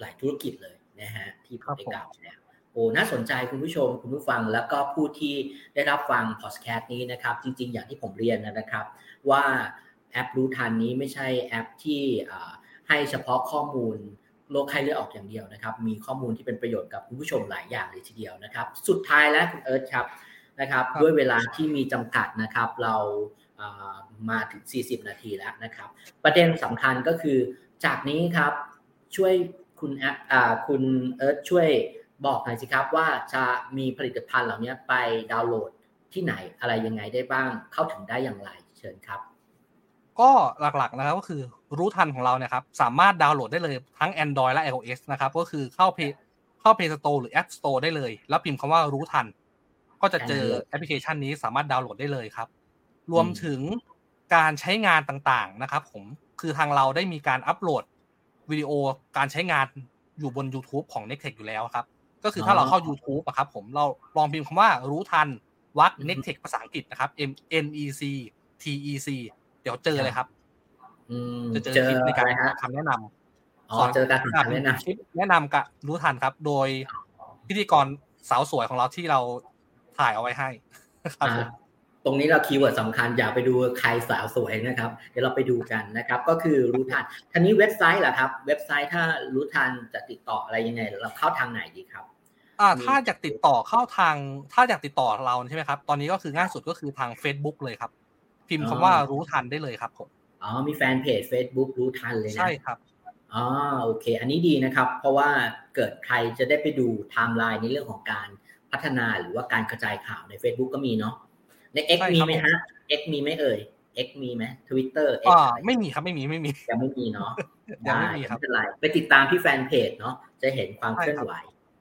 หลายธุรกิจเลยนะฮะที่ผมได้กล่าวแล้วโออ้น่าสนใจคุณผู้ชมคุณผู้ฟังแล้วก็ผู้ที่ได้รับฟังพอดแคสต์นี้นะครับ จริง ๆ อย่างที่ผมเรียนนะครับ ว่าแอปรู้ทันนี้ไม่ใช่แอปที่ให้เฉพาะข้อมูล โรคไข้เลือดออกอย่างเดียวนะครับ มีข้อมูลที่เป็นประโยชน์กับคุณผู้ชมหลายอย่างเลยทีเดียวนะครับ สุดท้ายแล้วคุณเอิร์ธครับนะครับ ด้วยเวลาที่มีจำกัดนะครับ เรามาถึง 40 นาทีแล้วนะครับ ประเด็นสำคัญก็คือจากนี้ครับช่วยคุณแอปคุณเอิร์ธช่วยบอกหน่อยสิครับว่าจะมีผลิตภัณฑ์เหล่านี้ไปดาวน์โหลดที่ไหนอะไรยังไงได้บ้างเข้าถึงได้อย่างไรเชิญครับ ก็หลักๆนะครับก็คือรู้ทันของเราเนี่ยครับสามารถดาวน์โหลดได้เลยทั้ง Android และ iOS นะครับ ก็คือเข้า Play เข้า Play Store หรือ App Store ได้เลย แล้วพิมพ์คำว่ารู้ทัน ก็จะเจอแอปพลิเคชันนี้สามารถดาวน์โหลดได้เลยครับ รวมถึงการใช้งานต่างๆนะครับ ผมคือทางเราได้มีการอัปโหลดวิดีโอการใช้งานอยู่บน YouTube ของ n e c t e c h อยู่แล้วครับ ก็คือถ้าเราเข้า YouTube อะครับผมเราลองพิมพ์คำว่ารู้ทันวัก n e c t e c h ภาษาอังกฤษนะครับ M N E C T E C เดี๋ยวเจอเลยครับจะเจอคลิปในการคำแนะนำสอนเจอการคำแนะนำคลิปแนะนำกับรู้ทันครับ โดยพิธีกรสาวสวยของเราที่เราถ่ายเอาไว้ให้ครับตรงนี้เราคีย์เวิร์ดสำคัญอย่าไปดูใครสาวสวยนะครับ เดี๋ยวเราไปดูกันนะครับ ก็คือรู้ทันทีนี้เว็บไซต์ล่ะครับ เว็บไซต์ถ้ารู้ทันจะติดต่ออะไรยังไง เราเข้าทางไหนดีครับอ่าถ้าอยากติดต่อเข้าทาง ถ้าอยากติดต่อเราใช่ไหมครับ ตอนนี้ก็คือง่ายสุดก็คือทาง Facebook เลยครับ พิมพ์คำว่ารู้ทันได้เลยครับผมอ๋อมีแฟนเพจ Facebook รู้ทันเลยนะใช่ครับอ๋อโอเค อันนี้ดีนะครับ เพราะว่าเกิดใครจะได้ไปดูไทม์ไลน์ในเรื่องของการพัฒนาหรือว่าการกระจายข่าวใน Facebook ก็มีเนาะใน X มีไหมฮะ X มีไหมเอ่ย X มีไหมทวิตเตอร์อ๋อไม่มีครับไม่มีไม่มียังไม่มีเนาะยังไม่มีครับไม่เป็นไรไปติดตามที่แฟนเพจเนาะจะเห็นความเคลื่อนไหว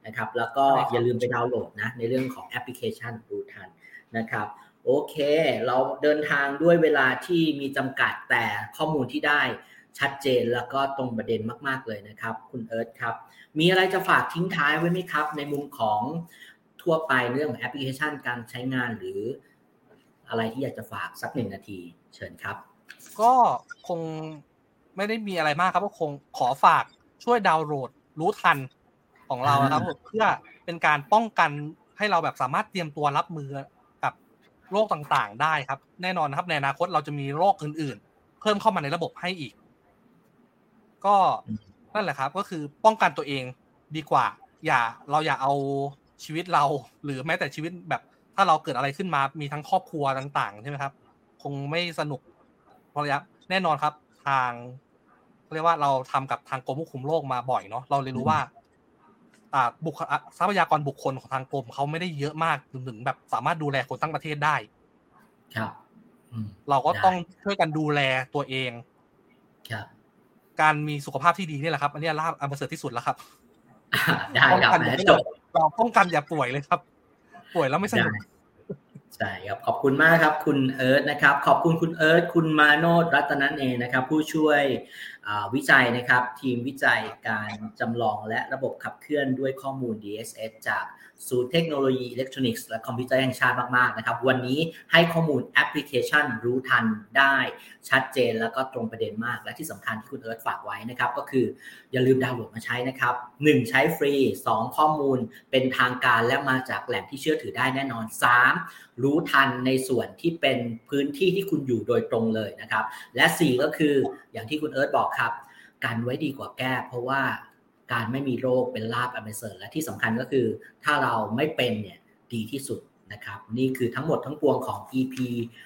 นะครับ แล้วก็อย่าลืมไปดาวน์โหลดนะ ในเรื่องของแอปพลิเคชันรู้ทันนะครับ โอเค เราเดินทางด้วยเวลาที่มีจำกัดแต่ข้อมูลที่ได้ชัดเจนแล้วก็ตรงประเด็นมากๆเลยนะครับ คุณเอิร์ธครับ มีอะไรจะฝากทิ้งท้ายไว้ไหมครับ ในมุมของทั่วไปเรื่องแอปพลิเคชันการใช้งานหรืออะไรที่อยากจะฝากสักหนึ่งนาที เชิญครับ ก็คงไม่ได้มีอะไรมากครับก็คงขอฝากช่วยดาวน์โหลดรู้ทันของเรานะครับเพื่อเป็นการป้องกันให้เราแบบสามารถเตรียมตัวรับมือ โรคต่างๆ ได้ครับ แน่นอนครับในอนาคตเราจะมีโรคอื่น ๆ เพิ่มเข้ามาในระบบให้อีก ก็นั่นแหละครับ ก็คือป้องกันตัวเองดีกว่า อย่าเราอย่าเอาชีวิตเรา หรือแม้แต่ชีวิตแบบถ้าเราเกิดอะไรขึ้นมามีทั้งครอบครัวต่าง ๆ ใช่ไหมครับ คงไม่สนุกเพราะระยะแน่นอนครับ ทางเรียกว่าเราทำกับทางกรมควบคุมโรคมาบ่อยเนาะเราเลยรู้ว่า บุคทรัพยากรบุคคลของทางกรมเขาไม่ได้เยอะมากถึงแบบสามารถดูแลคนทั้งประเทศได้ ครับเราก็ต้องช่วยกันดูแลตัวเองครับการมีสุขภาพที่ดีนี่แหละครับ อันนี้ลาบอันประเสริฐที่สุดแล้วครับได้ครับจบเราป้องกันอย่าป่วยเลยครับ ป่วยแล้วไม่สนุก ใช่ครับขอบคุณมากครับ คุณเอิร์ธนะครับ ขอบคุณคุณเอิร์ธคุณมาโนดรัตนันเองนะครับ ผู้ช่วยวิจัยนะครับ ทีมวิจัยการจำลองและระบบขับเคลื่อนด้วยข้อมูล DSS จาก ศูนย์เทคโนโลยีอิเล็กทรอนิกส์และคอมพิวเตอร์แห่งชาติมากๆนะครับ วันนี้ให้ข้อมูลแอปพลิเคชันรู้ทันได้ชัดเจนแล้วก็ตรงประเด็นมาก และที่สำคัญที่คุณเอิร์ธฝากไว้นะครับ ก็คืออย่าลืมดาวน์โหลดมาใช้นะครับ 1 ใช้ฟรี 2 ข้อมูลเป็นทางการและมาจากแหล่งที่เชื่อถือได้แน่นอน 3. รู้ทันในส่วนที่เป็นพื้นที่ที่คุณอยู่โดยตรงเลยนะครับ และ 4 ก็คืออย่างที่คุณเอิร์ธบอกครับกันไว้ดีกว่าแก้ เพราะว่า การไม่มีโรคเป็นลาภอันประเสริฐและที่สำคัญก็คือ ถ้าเราไม่เป็นเนี่ยดีที่สุดนะครับ นี่คือทั้งหมดทั้งปวงของ EP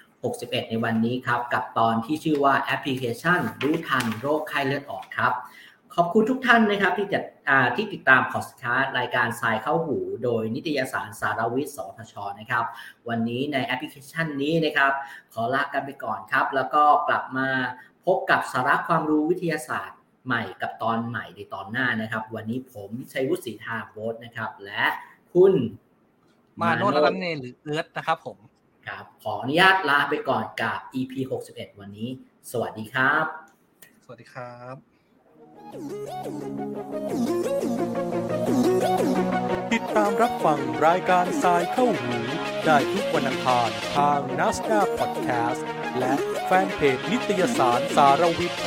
61 ในวันนี้ครับ กับตอนที่ชื่อว่าแอปพลิเคชัน รู้ทันโรคไข้เลือดออกครับ ขอบคุณทุกท่านนะครับที่จะที่ติดตามพอดคาสต์รายการ Sci เข้าหูโดยนิตยสารสารวิทย์สวทชนะครับ วันนี้ในแอปพลิเคชันนี้นะครับ ขอลากันไปก่อนครับ แล้วก็กลับมาพบกับสาระความรู้วิทยาศาสตร์ ใหม่กับตอนใหม่ในตอนหน้านะครับ วันนี้ผมชัยวุฒิศรีธาโบสนะครับ และคุณมาโนรัตเนหรือเอิร์ธนะครับผมครับขออนุญาตลาไปก่อนกับ EP 61 วันนี้ สวัสดีครับ สวัสดีครับ ติดตามรับฟังรายการทรายเข้าหูได้ทุกวันอังคารทางนัสดาพอดแคสต์และแฟนเพจนิตยสารสารวิทย์